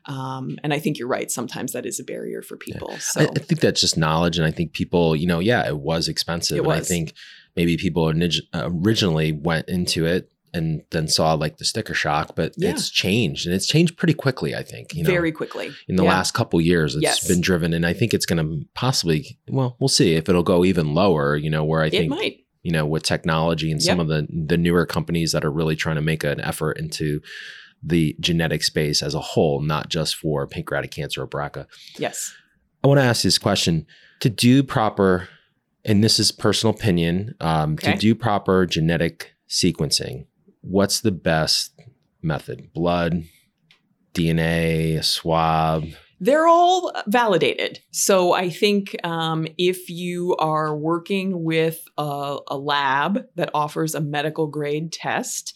Speaker 2: Um, and I think you're right. Sometimes that is a barrier for people. So
Speaker 1: I, I think that's just knowledge, and I think people, you know, yeah, it was expensive,
Speaker 2: It
Speaker 1: and I think maybe people orig- originally went into it and then saw like the sticker shock, but
Speaker 2: Yeah.
Speaker 1: it's changed, and it's changed pretty quickly. I think, you know,
Speaker 2: very quickly
Speaker 1: in the
Speaker 2: Yeah.
Speaker 1: last couple years it's
Speaker 2: Yes.
Speaker 1: been driven and i think it's going to possibly well we'll see if it'll go even lower you know where i
Speaker 2: it
Speaker 1: think
Speaker 2: might.
Speaker 1: you know with technology and some of the the newer companies that are really trying to make an effort into the genetic space as a whole not just for pancreatic cancer or BRCA.
Speaker 2: Yes.
Speaker 1: i want to ask this question to do proper and this is personal opinion um,
Speaker 2: Okay.
Speaker 1: to do proper genetic sequencing what's the best method blood dna swab
Speaker 2: They're all validated. So I think um, if you are working with a, a lab that offers a medical grade test,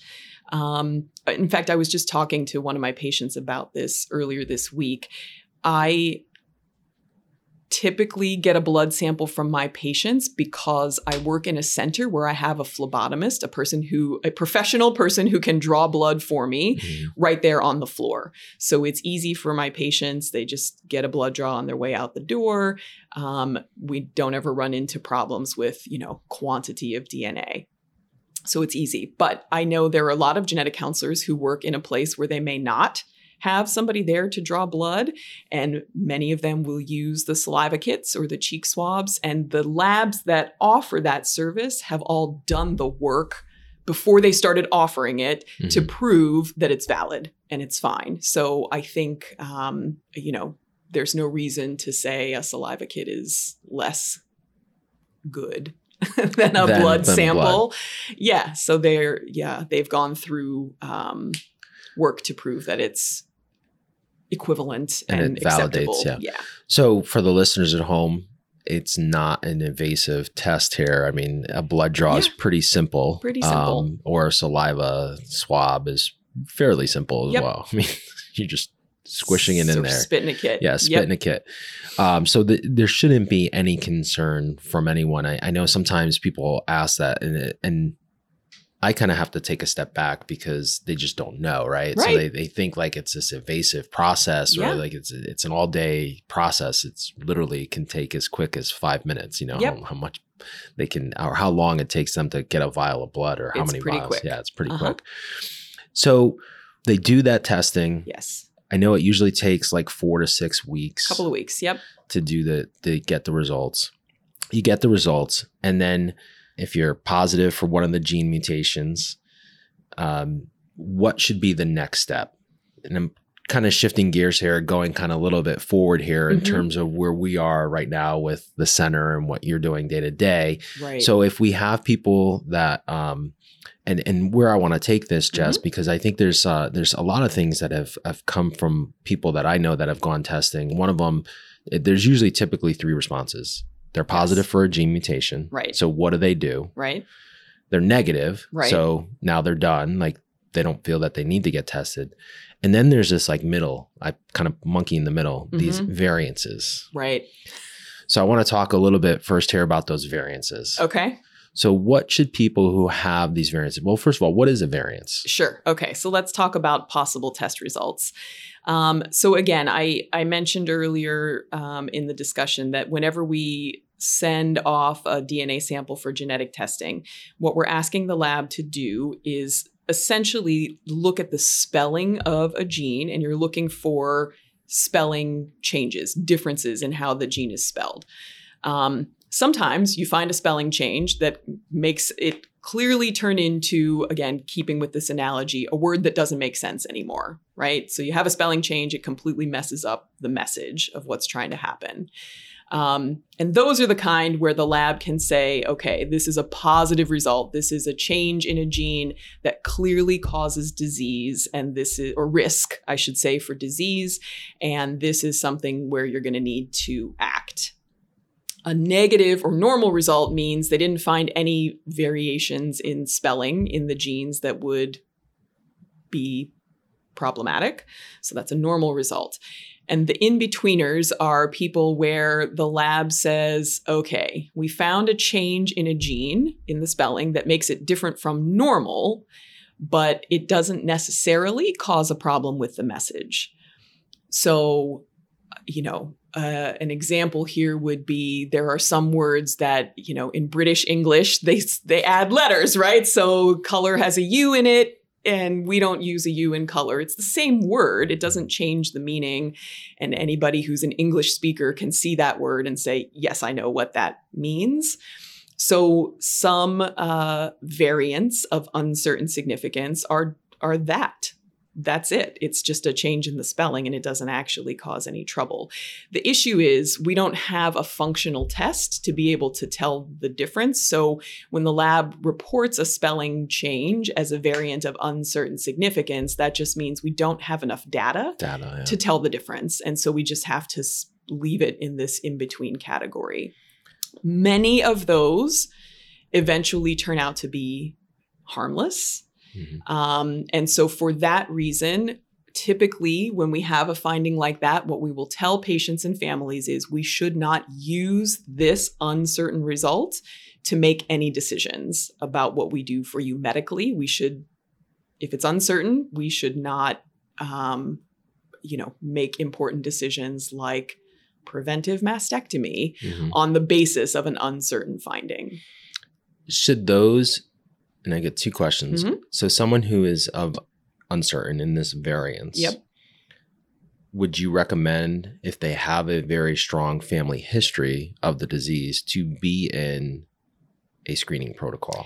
Speaker 2: um, in fact, I was just talking to one of my patients about this earlier this week. I typically get a blood sample from my patients because I work in a center where I have a phlebotomist, a person who, a professional person who can draw blood for me
Speaker 1: Mhm.
Speaker 2: right there on the floor. So it's easy for my patients. They just get a blood draw on their way out the door. Um, we don't ever run into problems with, you know, quantity of DNA. So it's easy. But I know there are a lot of genetic counselors who work in a place where they may not have somebody there to draw blood. And many of them will use the saliva kits or the cheek swabs. And the labs that offer that service have all done the work before they started offering it to
Speaker 1: Mhm.
Speaker 2: prove that it's valid and it's fine. So I think, um, you know, there's no reason to say a saliva kit is less good [laughs] than a
Speaker 1: Than-
Speaker 2: blood
Speaker 1: than
Speaker 2: sample. Yeah. So they're, yeah, they've gone through um, work to prove that it's equivalent
Speaker 1: And
Speaker 2: and,
Speaker 1: it validates, yeah.
Speaker 2: yeah.
Speaker 1: So for the listeners at home, it's not an invasive test here. I mean, a blood draw is pretty simple.
Speaker 2: Pretty simple.
Speaker 1: Um, or a saliva swab is fairly simple as
Speaker 2: Yep.
Speaker 1: well. [laughs] I mean, you're just squishing it in there.
Speaker 2: Spit in a kit.
Speaker 1: Yeah, spit
Speaker 2: Yep.
Speaker 1: in a kit. Um, so the, there shouldn't be any concern from anyone. I, I know sometimes people ask that, and it, and I kind of have to take a step back because they just don't know, right? So they, they think like it's this invasive process, or
Speaker 2: Yeah.
Speaker 1: like it's it's an all day process. It's literally can take as quick as five minutes. You know
Speaker 2: Yep.
Speaker 1: how, how much they can, or how long it takes them to get a vial of blood, or how
Speaker 2: It's
Speaker 1: many vials.
Speaker 2: quick.
Speaker 1: Yeah, it's pretty
Speaker 2: Uh-huh.
Speaker 1: quick. So they do that testing.
Speaker 2: Yes.
Speaker 1: I know it usually takes like four to six weeks A
Speaker 2: couple of weeks. Yep.
Speaker 1: to do the to get the results. You get the results, and then if you're positive for one of the gene mutations, um, what should be the next step? And I'm kind of shifting gears here, going kind of a little bit forward here in
Speaker 2: Mhm.
Speaker 1: terms of where we are right now with the center and what you're doing day to day.
Speaker 2: Right.
Speaker 1: So if we have people that um and and where I want to take this, Jess,
Speaker 2: Mm-hmm.
Speaker 1: because I think there's uh there's a lot of things that have have come from people that I know that have gone testing. One of them, there's usually typically three responses. They're positive
Speaker 2: Yes.
Speaker 1: for a gene mutation.
Speaker 2: Right.
Speaker 1: So what do they do?
Speaker 2: right.
Speaker 1: They're negative.
Speaker 2: Right.
Speaker 1: So now they're done. Like they don't feel that they need to get tested. And then there's this like middle, I kind of monkey in the middle, these
Speaker 2: Mhm.
Speaker 1: variances.
Speaker 2: Right.
Speaker 1: So I want to talk a little bit first here about those variances.
Speaker 2: Okay.
Speaker 1: So, what should people who have these variances? Well, first of all, what is a variance?
Speaker 2: Sure. Okay. So let's talk about possible test results. Um, so again, I I mentioned earlier um, in the discussion that whenever we send off a DNA sample for genetic testing, what we're asking the lab to do is essentially look at the spelling of a gene, and you're looking for spelling changes, differences in how the gene is spelled. Um, sometimes you find a spelling change that makes it clearly turn into, again, keeping with this analogy, a word that doesn't make sense anymore, right? So you have a spelling change, it completely messes up the message of what's trying to happen. Um, and those are the kind where the lab can say, okay, this is a positive result. This is a change in a gene that clearly causes disease, and this is, or risk, I should say, for disease. And this is something where you're going to need to act. A negative or normal result means they didn't find any variations in spelling in the genes that would be problematic. So that's a normal result. And the in betweeners are people where the lab says, okay, we found a change in a gene in the spelling that makes it different from normal, but it doesn't necessarily cause a problem with the message. So, you know, uh, an example here would be there are some words that you know in British English they they add letters, right? So color has a U in it, and we don't use a U in color. It's the same word. It doesn't change the meaning, and anybody who's an English speaker can see that word and say, "Yes, I know what that means." So some uh, variants of uncertain significance are are that that's it. It's just a change in the spelling and it doesn't actually cause any trouble. The issue is we don't have a functional test to be able to tell the difference. So when the lab reports a spelling change as a variant of uncertain significance, that just means we don't have enough data
Speaker 1: Data. yeah.
Speaker 2: to tell the difference. And so we just have to leave it in this in between category. Many of those eventually turn out to be harmless.
Speaker 1: Mhm.
Speaker 2: Um, and so, for that reason, typically, when we have a finding like that, what we will tell patients and families is we should not use this uncertain result to make any decisions about what we do for you medically. We should, if it's uncertain, we should not, um, you know, make important decisions like preventive mastectomy
Speaker 1: Mhm.
Speaker 2: on the basis of an uncertain finding.
Speaker 1: Should those, and I get two questions.
Speaker 2: Mhm.
Speaker 1: So, someone who is of uncertain in this variance,
Speaker 2: Yep.
Speaker 1: would you recommend if they have a very strong family history of the disease to be in a screening protocol?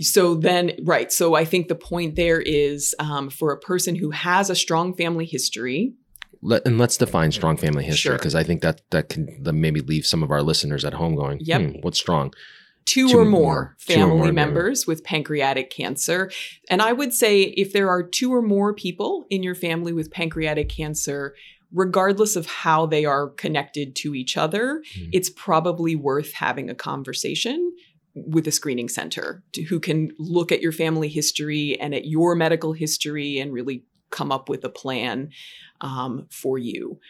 Speaker 2: So then, right. So I think the point there is um, for a person who has a strong family history.
Speaker 1: Let, and let's define strong family history
Speaker 2: Sure.
Speaker 1: because I think that that can maybe leave some of our listeners at home going,
Speaker 2: Yep.
Speaker 1: "Hmm, what's strong?
Speaker 2: Two,
Speaker 1: Two
Speaker 2: or
Speaker 1: or
Speaker 2: more
Speaker 1: more.
Speaker 2: Family
Speaker 1: more,
Speaker 2: members with pancreatic cancer. And I would say if there are two or more people in your family with pancreatic cancer, regardless of how they are connected to each other,
Speaker 1: Mhm.
Speaker 2: it's probably worth having a conversation with a screening center to, who can look at your family history and at your medical history and really come up with a plan um, for you.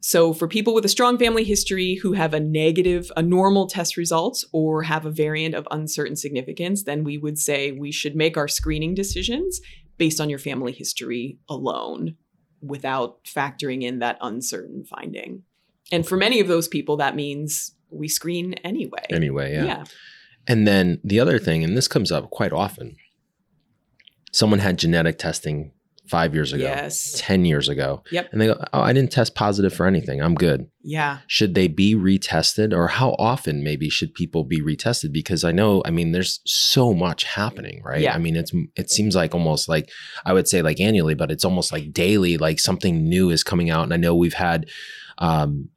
Speaker 2: So, for people with a strong family history who have a negative, a normal test result, or have a variant of uncertain significance, then we would say we should make our screening decisions based on your family history alone without factoring in that uncertain finding. And for many of those people, that means we screen anyway.
Speaker 1: Anyway, yeah.
Speaker 2: yeah.
Speaker 1: And then the other thing, and this comes up quite often, someone had genetic testing five years ago,
Speaker 2: Yes.
Speaker 1: 10 years ago.
Speaker 2: Yep.
Speaker 1: And they go, Oh, I didn't test positive for anything. I'm good.
Speaker 2: Yeah.
Speaker 1: Should they be retested or how often maybe should people be retested? Because I know, I mean, there's so much happening, right?
Speaker 2: Yeah.
Speaker 1: I mean, it's, it seems like almost like, I would say like annually, but it's almost like daily, like something new is coming out. And I know we've had, um,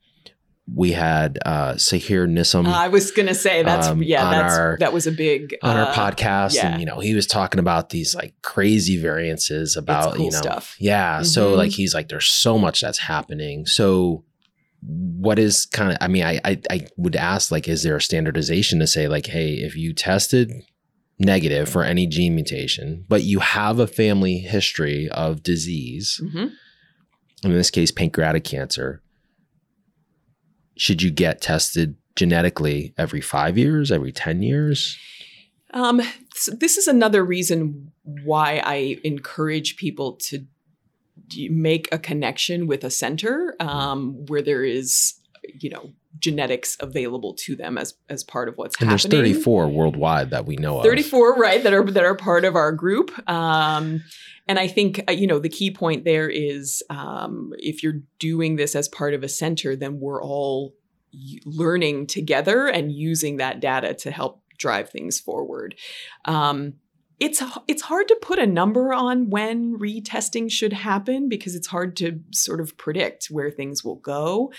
Speaker 1: we had uh Sahar Nissim
Speaker 2: I was gonna say that's
Speaker 1: Um,
Speaker 2: yeah, that's
Speaker 1: our-
Speaker 2: that was a big
Speaker 1: on our
Speaker 2: uh,
Speaker 1: podcast
Speaker 2: yeah.
Speaker 1: and you know he was talking about these like crazy variances about
Speaker 2: cool
Speaker 1: you know
Speaker 2: stuff.
Speaker 1: yeah so
Speaker 2: Mhm.
Speaker 1: like he's like there's so much that's happening so what is kind of i mean I, I i would ask like is there a standardization to say like hey if you tested negative for any gene mutation but you have a family history of disease
Speaker 2: Mhm.
Speaker 1: in this case pancreatic cancer should you get tested genetically every five years every 10 years?
Speaker 2: Um, so this is another reason why I encourage people to make a connection with a center um, where there is, you know, genetics available to them as as part of what's
Speaker 1: And there's 34 worldwide that we know of.
Speaker 2: 34 right that are that are part of our group. Um, and i think uh, you know the key point there is um, if you're doing this as part of a center then we're all learning together and using that data to help drive things forward um, it's it's hard to put a number on when retesting should happen because it's hard to sort of predict where things will go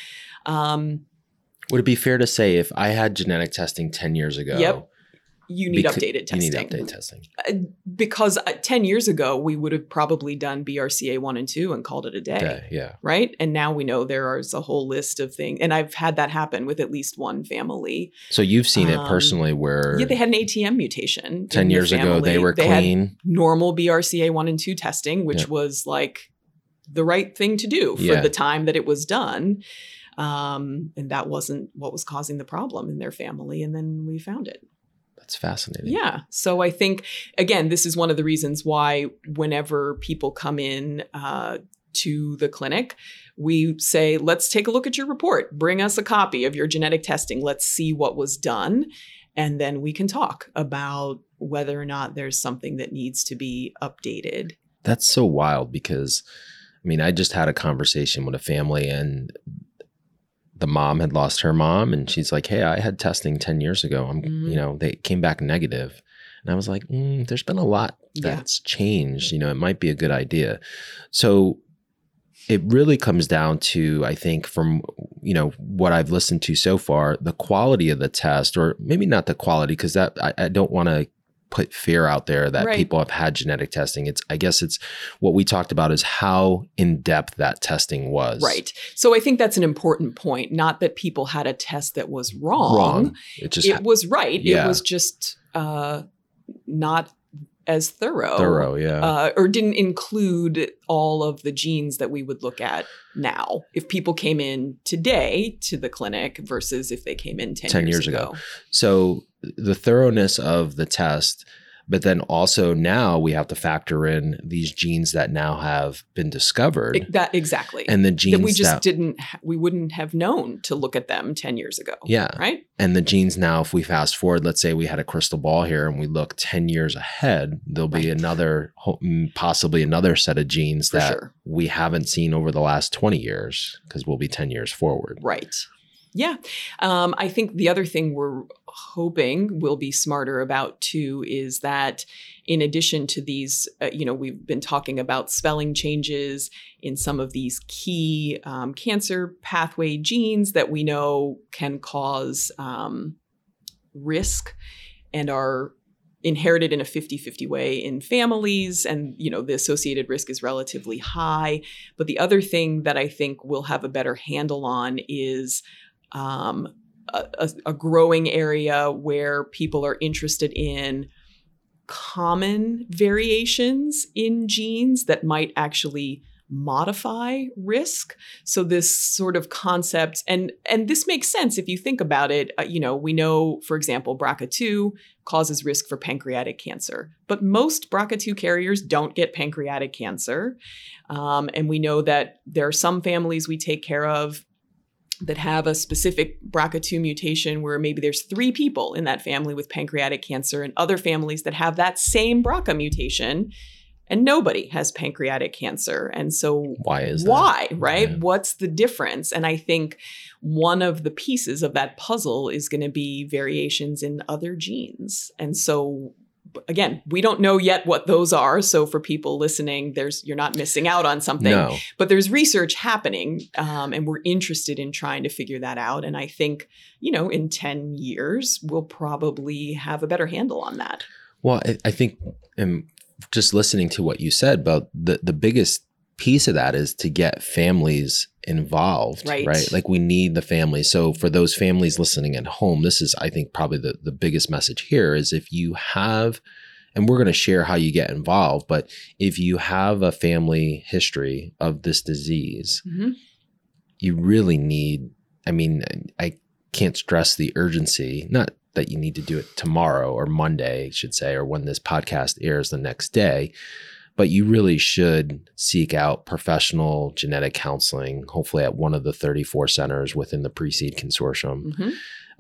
Speaker 2: um,
Speaker 1: Would it be fair to say if I had genetic testing 10 years ago?
Speaker 2: Yep. You need
Speaker 1: becau-
Speaker 2: updated
Speaker 1: You
Speaker 2: testing
Speaker 1: need update testing.
Speaker 2: Uh, because uh, 10 years ago we would have probably done brca 1 and 2 and called it a day
Speaker 1: yeah.
Speaker 2: right and now we know there is a whole list of things and i've had that happen with at least one family
Speaker 1: So you've seen it
Speaker 2: Um,
Speaker 1: personally where
Speaker 2: yeah they had an atm mutation
Speaker 1: 10
Speaker 2: in the
Speaker 1: years ago they were
Speaker 2: had
Speaker 1: clean.
Speaker 2: normal brca 1 and 2 testing which
Speaker 1: Yeah.
Speaker 2: was like the right thing to do for
Speaker 1: Yeah.
Speaker 2: the time that it was done um, and that wasn't what was causing the problem in their family and then we found it
Speaker 1: That's fascinating.
Speaker 2: yeah. So I think, again, this is one of the reasons why whenever people come in uh, to the clinic, we say, let's take a look at your report. Bring us a copy of your genetic testing. Let's see what was done. And then we can talk about whether or not there's something that needs to be updated.
Speaker 1: That's so wild because, I mean, I just had a conversation with a family and the mom had lost her mom and she's like, Hey, I had testing 10 years ago. I'm,
Speaker 2: Mhm.
Speaker 1: you know, they came back negative. And I was like, mm, there's been a lot
Speaker 2: Yeah.
Speaker 1: that's changed. You know, it might be a good idea. So it really comes down to, I think, from you know what I've listened to so far, the quality of the test, or maybe not the quality, because that I, I don't want to put fear out there that
Speaker 2: Right.
Speaker 1: people have had genetic testing. It's I guess it's what we talked about is how in depth that testing was.
Speaker 2: Right. So I think that's an important point. Not that people had a test that was wrong.
Speaker 1: Wrong. It just
Speaker 2: it was right.
Speaker 1: Yeah.
Speaker 2: It was just uh, not as thorough.
Speaker 1: Thorough, yeah.
Speaker 2: Uh, or didn't include all of the genes that we would look at now if people came in today to the clinic versus if they came in 10,
Speaker 1: 10
Speaker 2: years,
Speaker 1: years ago.
Speaker 2: ago.
Speaker 1: So the thoroughness of the test, but then also now we have to factor in these genes that now have been discovered
Speaker 2: It- that exactly.
Speaker 1: and the genes
Speaker 2: that we just
Speaker 1: that,
Speaker 2: didn't we wouldn't have known to look at them 10 years ago.
Speaker 1: yeah,
Speaker 2: Right?
Speaker 1: and the genes now if we fast forward let's say we had a crystal ball here and we look 10 years ahead there'll be
Speaker 2: Right.
Speaker 1: another mm, possibly another set of genes
Speaker 2: For
Speaker 1: that
Speaker 2: sure.
Speaker 1: we haven't seen over the last 20 years because we'll be 10 years forward
Speaker 2: Right. Yeah. Um, I think the other thing we're hoping we'll be smarter about too is that in addition to these, uh, you know, we've been talking about spelling changes in some of these key um, cancer pathway genes that we know can cause um, risk and are inherited in a 50-50 way in families and you know the associated risk is relatively high but the other thing that i think we'll have a better handle on is um, a, a, growing area where people are interested in common variations in genes that might actually modify risk. So this sort of concept and and this makes sense if you think about it. Uh, you know we know for example BRCA2 causes risk for pancreatic cancer but most BRCA2 carriers don't get pancreatic cancer. Um, and we know that there are some families we take care of that have a specific BRCA2 mutation where maybe there's three people in that family with pancreatic cancer and other families that have that same BRCA mutation and nobody has pancreatic cancer. And so
Speaker 1: why is that
Speaker 2: why, right?
Speaker 1: Yeah.
Speaker 2: What's the difference? And I think one of the pieces of that puzzle is going to be variations in other genes. And so again, we don't know yet what those are. So for people listening, there's you're not missing out on something.
Speaker 1: No.
Speaker 2: But there's research happening um, and we're interested in trying to figure that out. And i think you know in 10 years we'll probably have a better handle on that.
Speaker 1: Well, I, I think, and just listening to what you said, about the the biggest piece of that is to get families involved,
Speaker 2: Right.
Speaker 1: Right. Like we need the family So for those families listening at home, this is, I think, probably the the biggest message here is if you have. And we're going to share how you get involved. But if you have a family history of this disease, mm-hmm. you really need i mean i can't stress the urgency not that you need to do it tomorrow or monday I should say or when this podcast airs the next day but you really should seek out professional genetic counseling hopefully at one of the 34 centers within the precede consortium
Speaker 2: Mhm.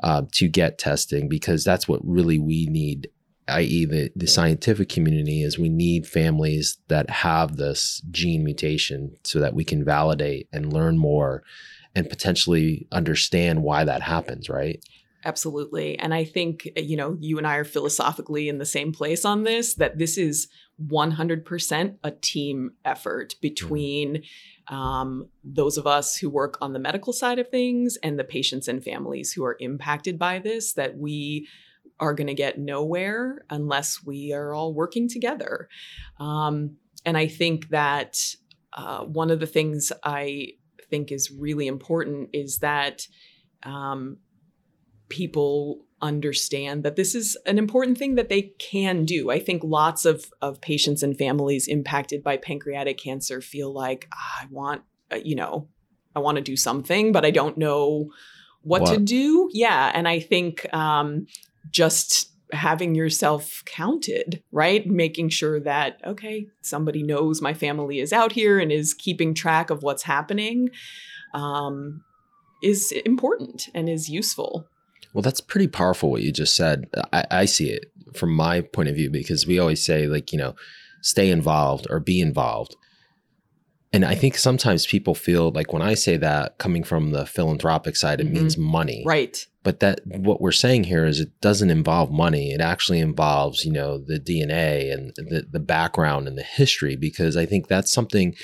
Speaker 1: uh, to get testing because that's what really we need i.e the, the scientific community is we need families that have this gene mutation so that we can validate and learn more and potentially understand why that happens right
Speaker 2: absolutely and i think you know you and i are philosophically in the same place on this that this is 100% a team effort between um, those of us who work on the medical side of things and the patients and families who are impacted by this that we are going to get nowhere unless we are all working together. Um, and i think that uh, one of the things i think is really important is that um, people understand that this is an important thing that they can do. I think lots of, of patients and families impacted by pancreatic cancer feel like, ah, I want, uh, you know, I want to do something, but I don't know what, to do. Yeah. And I think um, just having yourself counted, right? Making sure that, okay, somebody knows my family is out here and is keeping track of what's happening um, is important and is useful.
Speaker 1: Well, that's pretty powerful what you just said. I, I see it from my point of view because we always say, like, you know, stay involved or be involved. And I think sometimes people feel like when I say that coming from the philanthropic side, it
Speaker 2: Mhm.
Speaker 1: means money.
Speaker 2: Right.
Speaker 1: But that what we're saying here is it doesn't involve money. It actually involves, you know, the DNA and the, the background and the history, because I think that's something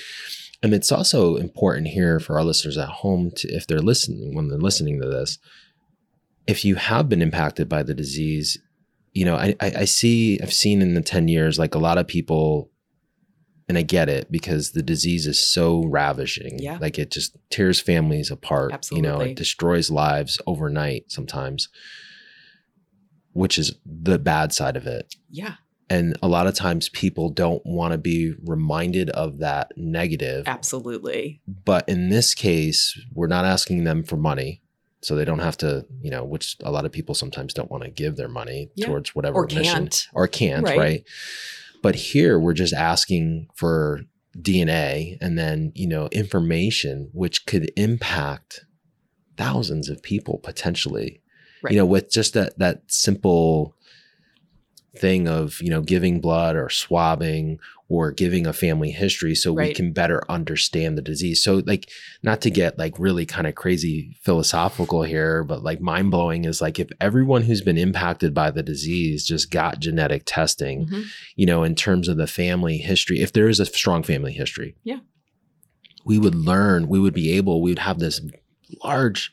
Speaker 1: and it's also important here for our listeners at home to if they're listening when they're listening to this, if you have been impacted by the disease, you know, I, I, I see I've seen in the 10 years like a lot of people and I get it because the disease is so ravishing.
Speaker 2: Yeah.
Speaker 1: Like it just tears families apart. Absolutely. You know, it destroys lives overnight sometimes, which is the bad side of it.
Speaker 2: Yeah.
Speaker 1: And a lot of times people don't want to be reminded of that negative.
Speaker 2: Absolutely.
Speaker 1: But in this case, we're not asking them for money. So they don't have to, you know, which a lot of people sometimes don't want to give their money
Speaker 2: Yeah.
Speaker 1: towards whatever
Speaker 2: Or
Speaker 1: mission
Speaker 2: can't.
Speaker 1: or can't,
Speaker 2: Right.
Speaker 1: right. But here we're just asking for DNA and then, you know, information which could impact thousands of people potentially.
Speaker 2: Right.
Speaker 1: You know, with just that that simple thing of, you know, giving blood or swabbing or giving a family history so we can better understand the disease. So like not to get like really kind of crazy philosophical here, but like mind blowing is like if everyone who's been impacted by the disease just got genetic testing,
Speaker 2: Mhm.
Speaker 1: you know, in terms of the family history, if there is a strong family history,
Speaker 2: Yeah.
Speaker 1: we would learn, we would be able, we would have this large,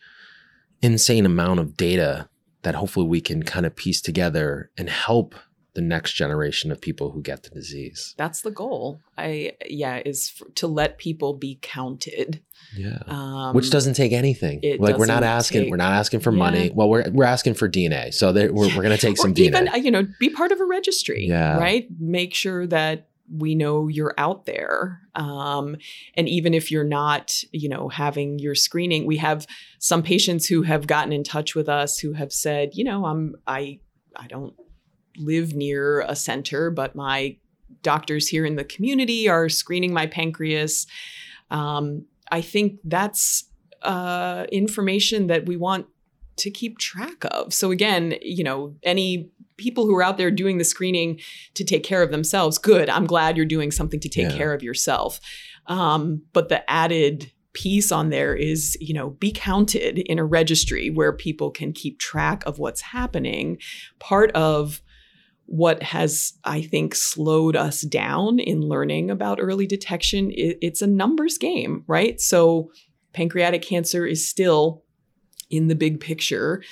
Speaker 1: insane amount of data that hopefully we can kind of piece together and help the next generation of people who get the disease.
Speaker 2: That's the goal. I yeah is f- to let people be counted.
Speaker 1: Yeah.
Speaker 2: Um,
Speaker 1: Which doesn't take anything. Like we're not asking,
Speaker 2: take-
Speaker 1: we're not asking for
Speaker 2: Yeah.
Speaker 1: money. Well, we're we're asking for DNA. So there, we're we're gonna take [laughs]
Speaker 2: or
Speaker 1: some DNA.
Speaker 2: even uh, you know be part of a registry.
Speaker 1: Yeah.
Speaker 2: Right. Make sure that we know you're out there. Um, and even if you're not, you know, having your screening, we have some patients who have gotten in touch with us who have said, you know, I'm I I don't live near a center, but my doctors here in the community are screening my pancreas. Um, I think that's uh, information that we want to keep track of. So again, you know, any people who are out there doing the screening to take care of themselves, good. I'm glad you're doing something to take
Speaker 1: Yeah.
Speaker 2: care of yourself. Um, but the added piece on there is, you know, be counted in a registry where people can keep track of what's happening. Part of what has i think slowed us down in learning about early detection it's a numbers game right so pancreatic cancer is still in the big picture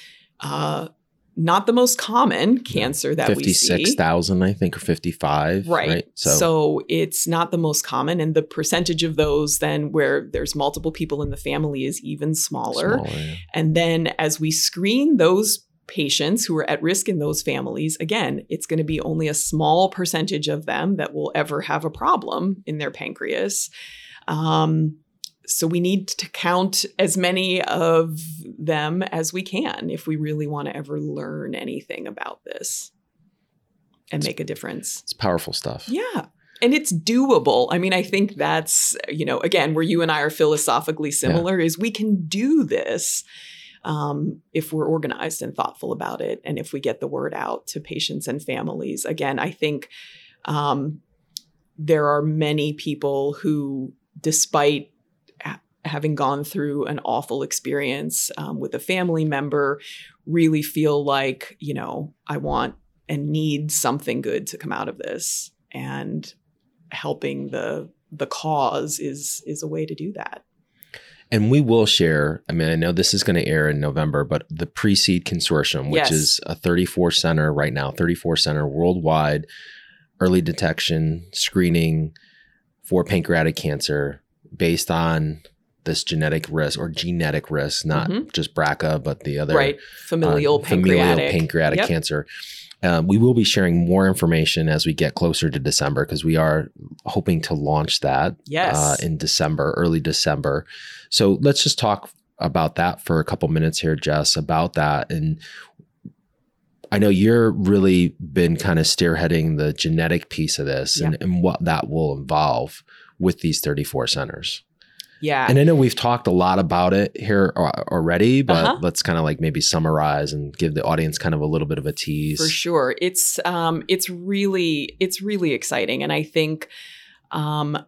Speaker 2: uh, not the most common cancer that we see
Speaker 1: 56,000, I think, or 55.
Speaker 2: Right.
Speaker 1: So,
Speaker 2: So. it's not the most common. And the percentage of those then where there's multiple people in the family is even smaller.
Speaker 1: smaller, yeah.
Speaker 2: And then as we screen those patients who are at risk in those families, again, it's going to be only a small percentage of them that will ever have a problem in their pancreas. Um, so we need to count as many of them as we can if we really want to ever learn anything about this and make a difference.
Speaker 1: It's powerful stuff.
Speaker 2: Yeah. And it's doable. I mean, I think that's, you know, again, where you and I are philosophically similar is we can do this um, if we're organized and thoughtful about it. And if we get the word out to patients and families. Again, I think um, there are many people who, despite ha- having gone through an awful experience um, with a family member, really feel like, you know, I want and need something good to come out of this. And helping the the cause is is a way to do that.
Speaker 1: And we will share. I mean, I know this is going to air in November, but the PRECEDE Consortium, which
Speaker 2: Yes.
Speaker 1: is a 34 center right now, 34 center worldwide early detection screening for pancreatic cancer based on this genetic risk or genetic risk, not
Speaker 2: Mhm.
Speaker 1: just BRCA, but the other
Speaker 2: right. Familial
Speaker 1: uh,
Speaker 2: pancreatic.
Speaker 1: familial pancreatic
Speaker 2: Yep.
Speaker 1: cancer. Um, we will be sharing more information as we get closer to December because we are hoping to launch that
Speaker 2: Yes.
Speaker 1: uh, in December, early December. So let's just talk about that for a couple minutes here, Jess, about that. And I know you're really been kind of spearheading the genetic piece of this and, and what that will involve with these 34 centers.
Speaker 2: yeah.
Speaker 1: And I know we've talked a lot about it here already, but
Speaker 2: Uh-huh.
Speaker 1: let's kind of like maybe summarize and give the audience kind of a little bit of a tease.
Speaker 2: for sure it's um it's really it's really exciting and i think um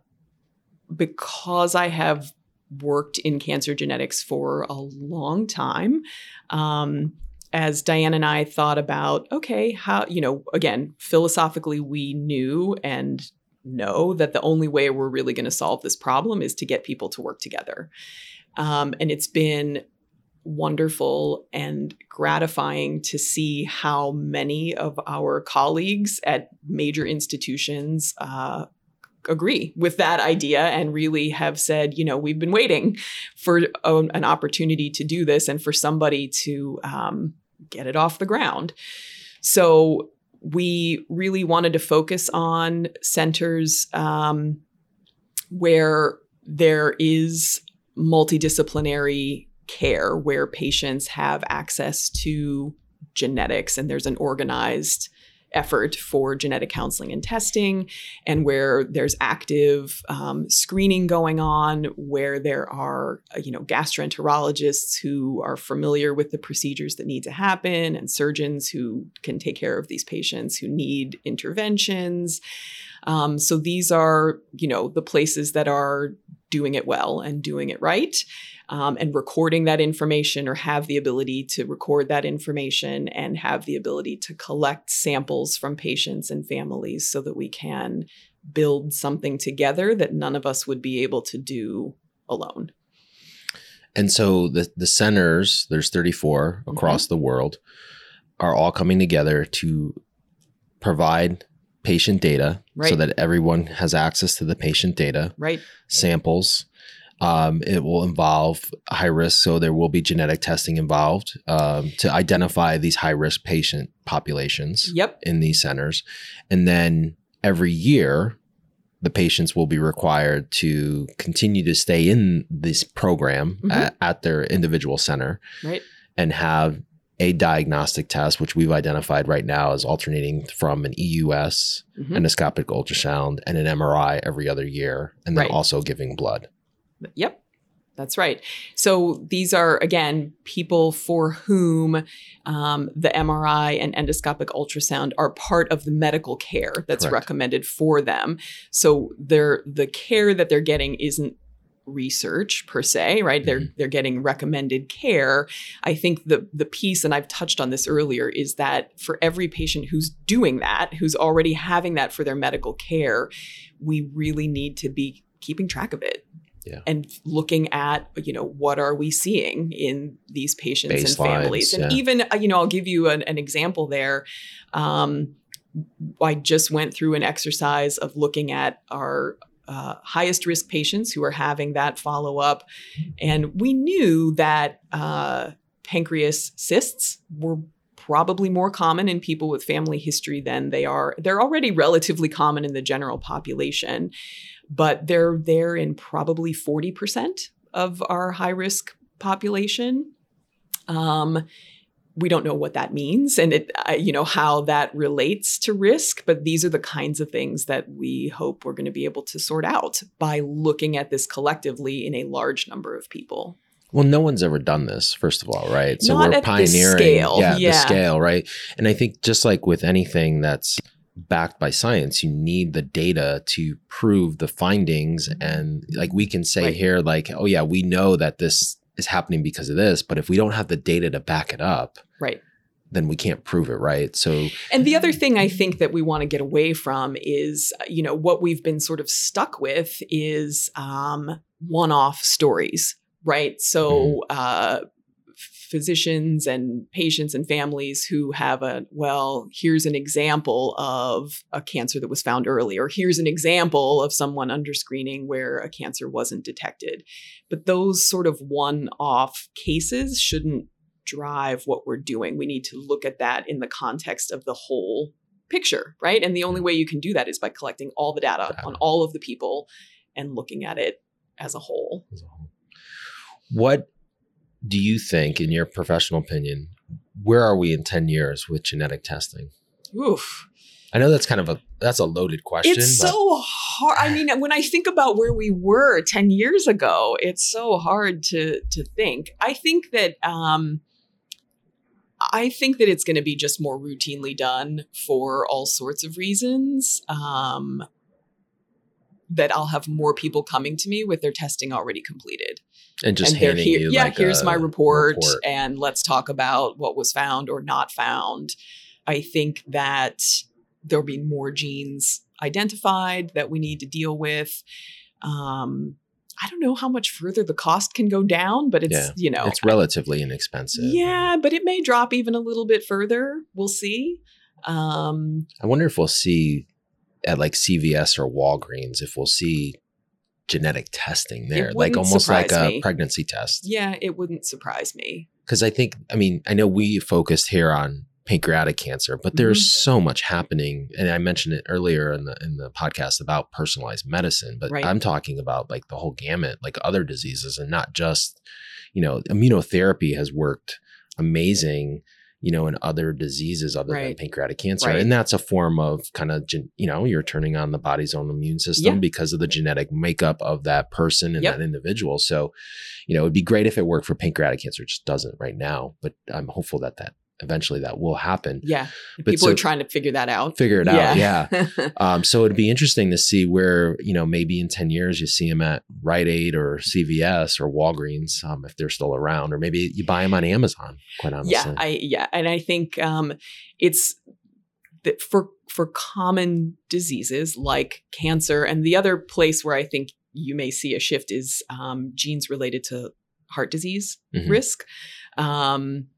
Speaker 2: because i have worked in cancer genetics for a long time um as diane and i thought about okay how you know again philosophically we knew and know that the only way we're really going to solve this problem is to get people to work together. Um, and it's been wonderful and gratifying to see how many of our colleagues at major institutions uh, agree with that idea and really have said, you know, we've been waiting for a- an opportunity to do this and for somebody to um, get it off the ground. So we really wanted to focus on centers um, where there is multidisciplinary care, where patients have access to genetics and there's an organized effort for genetic counseling and testing, and where there's active um, screening going on, where there are uh, you know gastroenterologists who are familiar with the procedures that need to happen, and surgeons who can take care of these patients who need interventions. Um, so these are you know the places that are doing it well and doing it right um, and recording that information or have the ability to record that information and have the ability to collect samples from patients and families so that we can build something together that none of us would be able to do alone.
Speaker 1: And so the the centers, there's 34 mm-hmm. across mm-hmm. the world, are all coming together to provide patient data right. so that everyone has access to the patient data,
Speaker 2: right?
Speaker 1: Samples, um, it will involve high risk, so there will be genetic testing involved um, to identify these high risk patient populations
Speaker 2: yep.
Speaker 1: in these centers. And then every year, the patients will be required to continue to stay in this program mm-hmm. at, at, their individual center
Speaker 2: right.
Speaker 1: and have a diagnostic test, which we've identified right now as alternating from an EUS, mm-hmm. endoscopic ultrasound, and an MRI every other year, and then right. also giving blood.
Speaker 2: Yep. That's right. So these are, again, people for whom um, the MRI and endoscopic ultrasound are part of the medical care that's Correct. recommended for them. So they're, the care that they're getting isn't research per se right mm-hmm. they're they're getting recommended care i think the the piece and i've touched on this earlier is that for every patient who's doing that who's already having that for their medical care we really need to be keeping track of it
Speaker 1: yeah.
Speaker 2: and looking at you know what are we seeing in these patients Baselines, and families and yeah. even uh, you know i'll give you an, an example there um, i just went through an exercise of looking at our uh, highest risk patients who are having that follow up and we knew that uh, pancreas cysts were probably more common in people with family history than they are they're already relatively common in the general population but they're there in probably 40% of our high risk population. Um, we don't know what that means and it uh, you know how that relates to risk but these are the kinds of things that we hope we're going to be able to sort out by looking at this collectively in a large number of people
Speaker 1: well, no one's ever done this, first of all, right?
Speaker 2: So Not we're pioneering scale.
Speaker 1: Yeah, yeah, the scale, right? And I think just like with anything that's backed by science you need the data to prove the findings and like we can say right. here like oh yeah we know that this is happening because of this but if we don't have the data to back it up
Speaker 2: right
Speaker 1: then we can't prove it right so
Speaker 2: and the other thing i think that we want to get away from is you know what we've been sort of stuck with is um, one-off stories right? So mm-hmm. uh, physicians and patients and families who have a well here's an example of a cancer that was found early or here's an example of someone under screening where a cancer wasn't detected. But those sort of one off cases shouldn't drive what we're doing. We need to look at that in the context of the whole picture right? And the only way you can do that is by collecting all the data on all of the people and looking at it as a whole
Speaker 1: what do you think, in your professional opinion, where are we in 10 years with genetic testing?
Speaker 2: Oof.
Speaker 1: I know that's kind of a that's a loaded question.
Speaker 2: It's but. so hard. I mean, when I think about where we were 10 years ago, it's so hard to to think. I think that um I think that it's going to be just more routinely done for all sorts of reasons. Um, that I'll have more people coming to me with their testing already completed.
Speaker 1: And just and handing here, you
Speaker 2: yeah,
Speaker 1: like
Speaker 2: here's my report, report, and let's talk about what was found or not found. I think that there'll be more genes identified that we need to deal with. Um, I don't know how much further the cost can go down, but it's yeah, you know
Speaker 1: it's relatively inexpensive.
Speaker 2: Yeah, but it may drop even a little bit further. We'll see. Um,
Speaker 1: I wonder if we'll see at like CVS or Walgreens if we'll see genetic testing there, like almost like a me. pregnancy test.
Speaker 2: Yeah, it wouldn't surprise me.
Speaker 1: Because I think, I mean, I know we focused here on pancreatic cancer, but
Speaker 2: Mm-hmm.
Speaker 1: there's so much happening. And I mentioned it earlier in the in the podcast about personalized medicine, but
Speaker 2: Right.
Speaker 1: I'm talking about like the whole gamut, like other diseases, and not just, you know, immunotherapy has worked amazing, you know, in other diseases other than pancreatic cancer,
Speaker 2: Right.
Speaker 1: and that's a form of kind of, you know, you're turning on the body's own immune system
Speaker 2: Yeah.
Speaker 1: because of the genetic makeup of that person and
Speaker 2: Yep.
Speaker 1: that individual. So, you know, it'd be great if it worked for pancreatic cancer. It just doesn't right now, but I'm hopeful that that eventually that will happen.
Speaker 2: Yeah.
Speaker 1: But
Speaker 2: People
Speaker 1: so-
Speaker 2: are trying to figure that out.
Speaker 1: Figure it out. Yeah.
Speaker 2: Yeah. [laughs]
Speaker 1: Um, so it'd be interesting to see where, you know, maybe in 10 years you see them at Rite Aid or CVS or Walgreens, um, if they're still around, or maybe you buy them on Amazon, quite honestly.
Speaker 2: yeah. I yeah. And I think um it's that for for common diseases like cancer and the other place where I think you may see a shift is um, genes related to heart disease
Speaker 1: Mhm.
Speaker 2: risk. Um,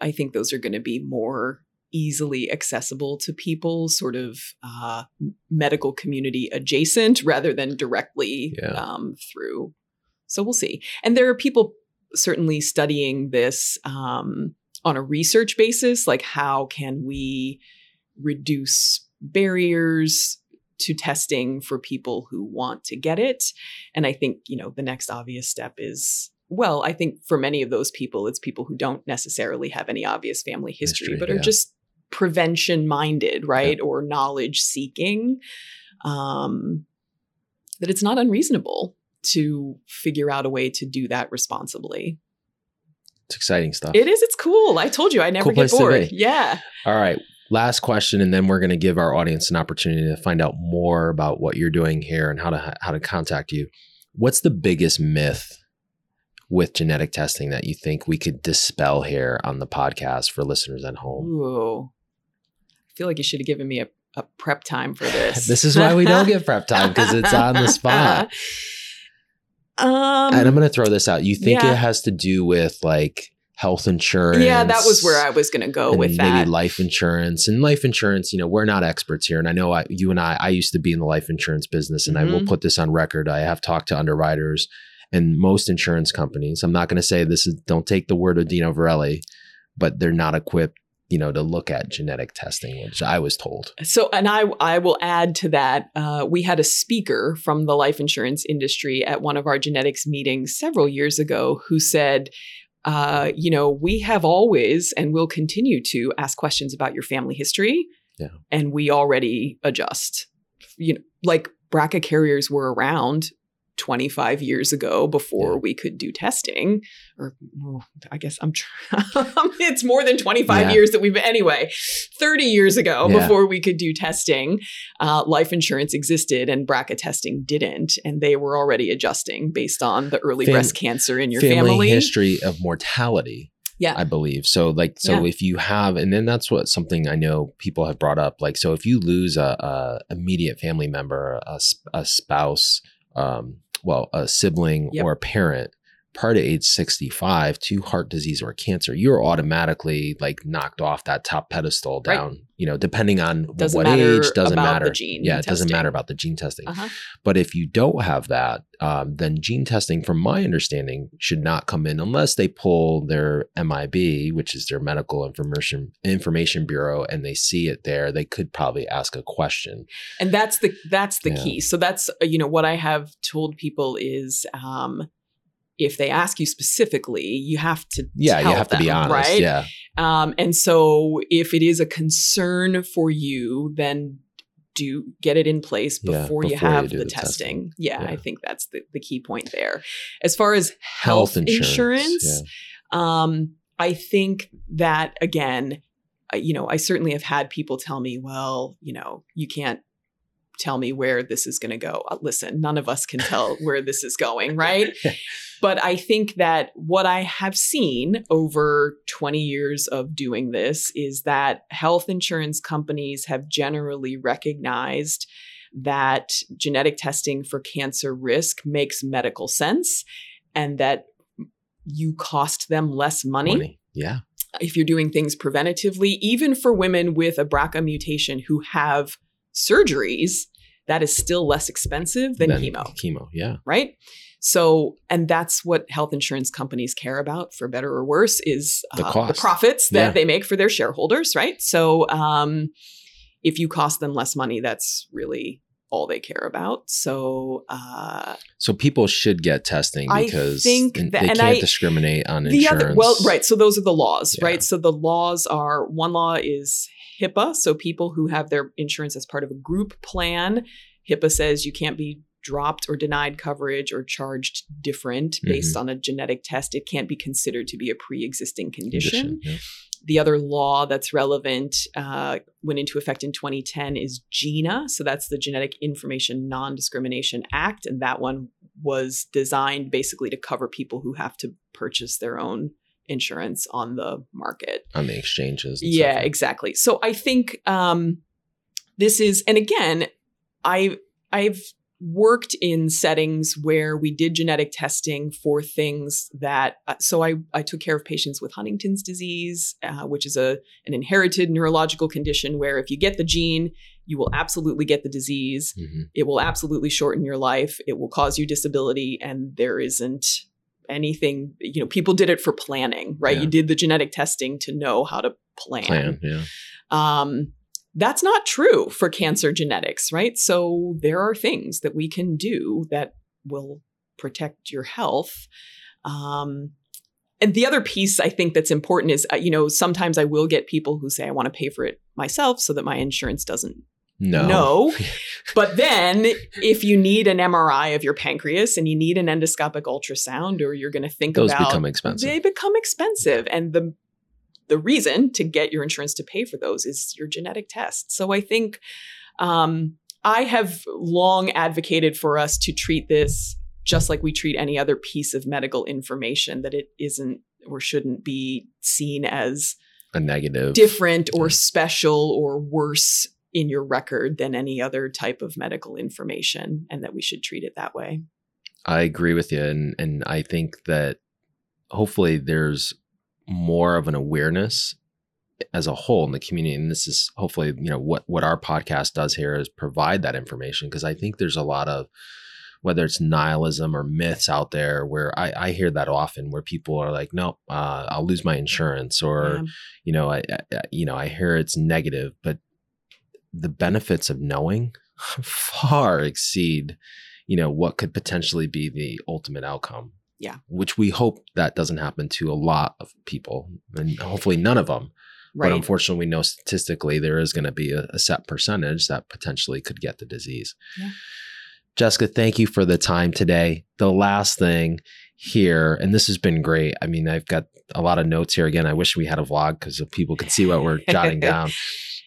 Speaker 2: I think those are going to be more easily accessible to people, sort of uh, medical community adjacent rather than directly
Speaker 1: Yeah.
Speaker 2: um, through. So we'll see. And there are people certainly studying this um, on a research basis, like how can we reduce barriers to testing for people who want to get it and i think you know the next obvious step is well i think for many of those people it's people who don't necessarily have any obvious family history,
Speaker 1: History,
Speaker 2: but are
Speaker 1: yeah.
Speaker 2: just prevention minded right or knowledge seeking um that it's not unreasonable to figure out a way to do that responsibly
Speaker 1: It's exciting stuff.
Speaker 2: it is it's cool i told you i never
Speaker 1: Cool
Speaker 2: get bored yeah
Speaker 1: All right. Last question, and then we're going to give our audience an opportunity to find out more about what you're doing here and how to how to contact you. What's the biggest myth with genetic testing that you think we could dispel here on the podcast for listeners at home?
Speaker 2: Ooh. I feel like you should have given me a, a prep time for [laughs] this.
Speaker 1: This is why we don't get prep time because it's on the spot. [laughs]
Speaker 2: Um,
Speaker 1: and I'm going to throw this out. You think
Speaker 2: yeah.
Speaker 1: it has to do with like health insurance?
Speaker 2: yeah, that was where I was going to go
Speaker 1: and
Speaker 2: with
Speaker 1: maybe
Speaker 2: that.
Speaker 1: life insurance and life insurance you know we're not experts here and i know I, you and i i used to be in the life insurance business and i will
Speaker 2: Mhm.
Speaker 1: put this on record i have talked to underwriters and most insurance companies i'm not going to say this is don't take the word of dino verrelli but they're not equipped you know to look at genetic testing which i was told
Speaker 2: So, and I, I will add to that. Uh, we had a speaker from the life insurance industry at one of our genetics meetings several years ago who said, uh, you know, we have always and will continue to ask questions about your family history.
Speaker 1: Yeah.
Speaker 2: And we already adjust. You know, like BRCA carriers were around 25 years ago before
Speaker 1: Yeah.
Speaker 2: we could do testing. Or well, I guess I'm, tr- [laughs] it's more than 25
Speaker 1: Yeah.
Speaker 2: years that we've been, anyway, 30 years ago
Speaker 1: Yeah.
Speaker 2: before we could do testing, uh, life insurance existed and BRCA testing didn't. And they were already adjusting based on the early
Speaker 1: Fam-
Speaker 2: breast cancer in your
Speaker 1: family,
Speaker 2: family.
Speaker 1: history of mortality
Speaker 2: Yeah.
Speaker 1: I believe. So like so if you have and then that's what something I know people have brought up like so if you lose a, a immediate family member, a, a spouse, um well, a sibling
Speaker 2: Yep.
Speaker 1: or a parent prior to age 65 to heart disease or cancer, you're automatically like knocked off that top pedestal
Speaker 2: Right.
Speaker 1: down, you know, depending on
Speaker 2: Doesn't
Speaker 1: what age doesn't matter.
Speaker 2: the gene
Speaker 1: yeah, it doesn't matter about the gene testing.
Speaker 2: Uh-huh.
Speaker 1: But if you don't have that, um, then gene testing, from my understanding, should not come in unless they pull their MIB, which is their Medical Information Information Bureau, and they see it there. They could probably ask a question.
Speaker 2: and that's the that's the
Speaker 1: Yeah.
Speaker 2: key so that's uh, you know what i have told people is um if they ask you specifically you have to
Speaker 1: Yeah, you have to be honest.
Speaker 2: right
Speaker 1: Yeah,
Speaker 2: um and so if it is a concern for you then do get it in place before, you
Speaker 1: before you
Speaker 2: have
Speaker 1: do
Speaker 2: the,
Speaker 1: the
Speaker 2: testing.
Speaker 1: testing.
Speaker 2: Yeah, I think that's the, the key point there. As far as health, insurance, um, I think that again, uh, you know, I certainly have had people tell me, well, you know, you can't tell me where this is going to go. Uh, listen, none of us can tell [laughs] where this is going, right? [laughs] But I think that what I have seen over 20 years of doing this is that health insurance companies have generally recognized that genetic testing for cancer risk makes medical sense and that you cost them less money,
Speaker 1: Money. Yeah,
Speaker 2: if you're doing things preventatively, even for women with a BRCA mutation who have surgeries, that is still less expensive than
Speaker 1: Then
Speaker 2: chemo
Speaker 1: Chemo. Yeah,
Speaker 2: right? So, and that's what health insurance companies care about, for better or worse, is
Speaker 1: The
Speaker 2: uh,
Speaker 1: cost.
Speaker 2: profits that
Speaker 1: Yeah.
Speaker 2: they make for their shareholders, right? So, um, if you cost them less money, that's really all they care about. So, uh,
Speaker 1: So people should get testing because in-
Speaker 2: that-
Speaker 1: they can't
Speaker 2: I-
Speaker 1: discriminate on
Speaker 2: the
Speaker 1: insurance.
Speaker 2: other well right so those are the laws
Speaker 1: Yeah.
Speaker 2: right so the laws are one law is hipaa so people who have their insurance as part of a group plan hipaa says you can't be dropped or denied coverage or charged different based
Speaker 1: Mm-hmm.
Speaker 2: on a genetic test it can't be considered to be a pre-existing condition,
Speaker 1: Condition, yeah.
Speaker 2: the other law that's relevant uh, went into effect in 2010 is GINA. So that's the Genetic Information Non Discrimination Act. And that one was designed basically to cover people who have to purchase their own insurance on the market.
Speaker 1: on the exchanges.
Speaker 2: Yeah,
Speaker 1: stuff.
Speaker 2: exactly. So I think um, this is, and again, I I've worked in settings where we did genetic testing for things that. Uh, so I I took care of patients with Huntington's disease, uh, which is a an inherited neurological condition where if you get the gene, you will absolutely get the disease.
Speaker 1: Mhm.
Speaker 2: It will absolutely shorten your life. It will cause you disability, and there isn't anything. You know, people did it for planning, right?
Speaker 1: Yeah.
Speaker 2: You did the genetic testing to know how to plan.
Speaker 1: Plan, yeah.
Speaker 2: Um, that's not true for cancer genetics, right? So there are things that we can do that will protect your health. Um, and the other piece I think that's important is, uh, you know, sometimes I will get people who say, I want to pay for it myself so that my insurance doesn't
Speaker 1: No.
Speaker 2: know. [laughs] But then if you need an MRI of your pancreas and you need an endoscopic ultrasound or you're going to think
Speaker 1: Those
Speaker 2: about
Speaker 1: become expensive.
Speaker 2: they become expensive and the the reason to get your insurance to pay for those is your genetic test so i think um, i have long advocated for us to treat this just like we treat any other piece of medical information that it isn't or shouldn't be seen as
Speaker 1: a negative.
Speaker 2: different or special or worse in your record than any other type of medical information and that we should treat it that way.
Speaker 1: I agree with you, and and I think that hopefully there's more of an awareness as a whole in the community, and this is hopefully you know what what our podcast does here is provide that information. Because I think there's a lot of whether it's nihilism or myths out there where I, I hear that often where people are like nope uh, I'll lose my insurance or
Speaker 2: Yeah.
Speaker 1: you know I, I you know I hear it's negative but the benefits of knowing [laughs] far exceed you know what could potentially be the ultimate outcome
Speaker 2: Yeah.
Speaker 1: which we hope that doesn't happen to a lot of people and hopefully none of them
Speaker 2: right.
Speaker 1: but unfortunately we know statistically there is going to be a, a set percentage that potentially could get the disease.
Speaker 2: Yeah.
Speaker 1: jessica thank you for the time today. The last thing here and this has been great. I mean i've got a lot of notes here. Again i wish we had a vlog because people could see what we're jotting [laughs] down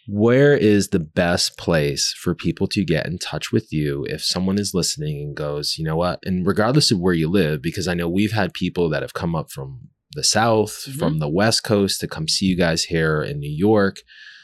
Speaker 1: where is the best place for people to get in touch with you if someone is listening and goes, you know what? And regardless of where you live, because I know we've had people that have come up from the South,
Speaker 2: Mhm.
Speaker 1: from the West Coast to come see you guys here in New York.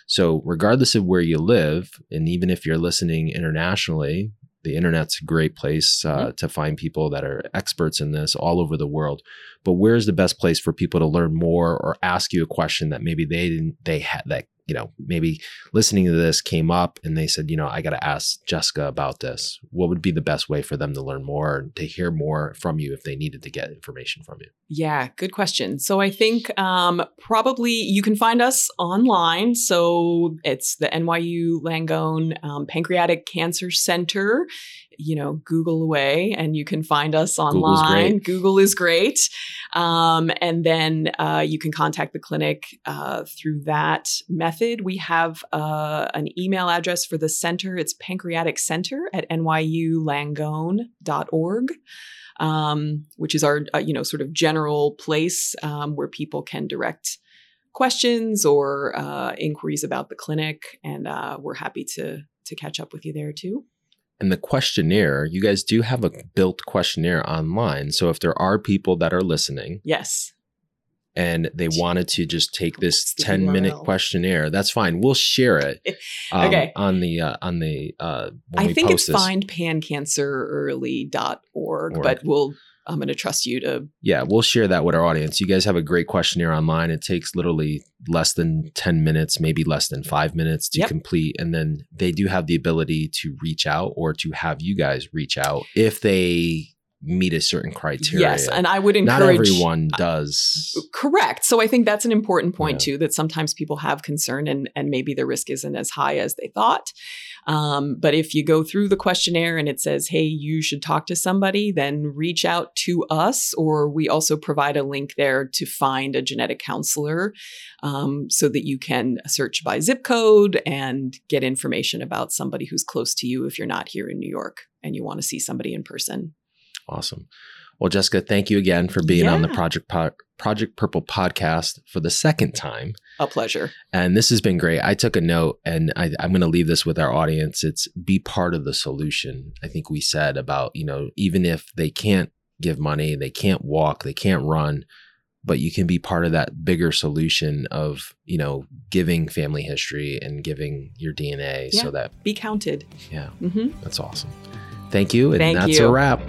Speaker 1: So, regardless of where you live, and even if you're listening internationally, the internet's a great place uh, to find people that are experts in this all over the world. But where's the best place for people to learn more or ask you a question that maybe they didn't, they had that, you know, maybe listening to this came up and they said, you know, I got to ask Jessica about this. What would be the best way for them to learn more to hear more from you if they needed to get information from you?
Speaker 2: Yeah, good question. So I think um, probably you can find us online. So it's the NYU Langone um, Pancreatic Cancer Center. You know, Google away and you can find us online. Google is great. Um, and then uh, you can contact the clinic uh, through that method. We have uh, an email address for the center. It's pancreatic center at nyulangone.org um, which is our uh, you know sort of general place um, where people can direct questions or uh, inquiries about the clinic, and uh, we're happy to to catch up with you there too.
Speaker 1: And the questionnaire, you guys do have a built questionnaire online. So if there are people that are listening
Speaker 2: Yes,
Speaker 1: and they wanted to just take this 10 minute questionnaire, that's fine. We'll share it. [laughs] um,
Speaker 2: Okay.
Speaker 1: On the, uh, on the, uh,
Speaker 2: I
Speaker 1: we
Speaker 2: think it's
Speaker 1: this.
Speaker 2: findpancancerearly.org,
Speaker 1: Org.
Speaker 2: but we'll I'm going to trust you to
Speaker 1: Yeah, we'll share that with our audience. You guys have a great questionnaire online. It takes literally less than 10 minutes, maybe less than five minutes to
Speaker 2: Yep.
Speaker 1: complete. And then they do have the ability to reach out or to have you guys reach out if they meet a certain criteria.
Speaker 2: Yes, and I would encourage not
Speaker 1: everyone does.
Speaker 2: Correct. So I think that's an important point
Speaker 1: Yeah.
Speaker 2: too. That sometimes people have concern, and and maybe the risk isn't as high as they thought. Um, but if you go through the questionnaire and it says, "Hey, you should talk to somebody," then reach out to us, or we also provide a link there to find a genetic counselor, um, so that you can search by zip code and get information about somebody who's close to you if you're not here in New York and you want to see somebody in person.
Speaker 1: Awesome. Well, Jessica, thank you again for being on the Project po- Project Purple podcast for the second time.
Speaker 2: A pleasure.
Speaker 1: And this has been great. I took a note and I, I'm going to leave this with our audience. It's be part of the solution. I think we said about, you know, even if they can't give money, they can't walk, they can't run, but you can be part of that bigger solution of, you know, giving family history and giving your DNA so that,
Speaker 2: Be counted.
Speaker 1: yeah,
Speaker 2: hmm
Speaker 1: that's awesome. Thank you. And
Speaker 2: Thank
Speaker 1: that's
Speaker 2: you.
Speaker 1: a wrap.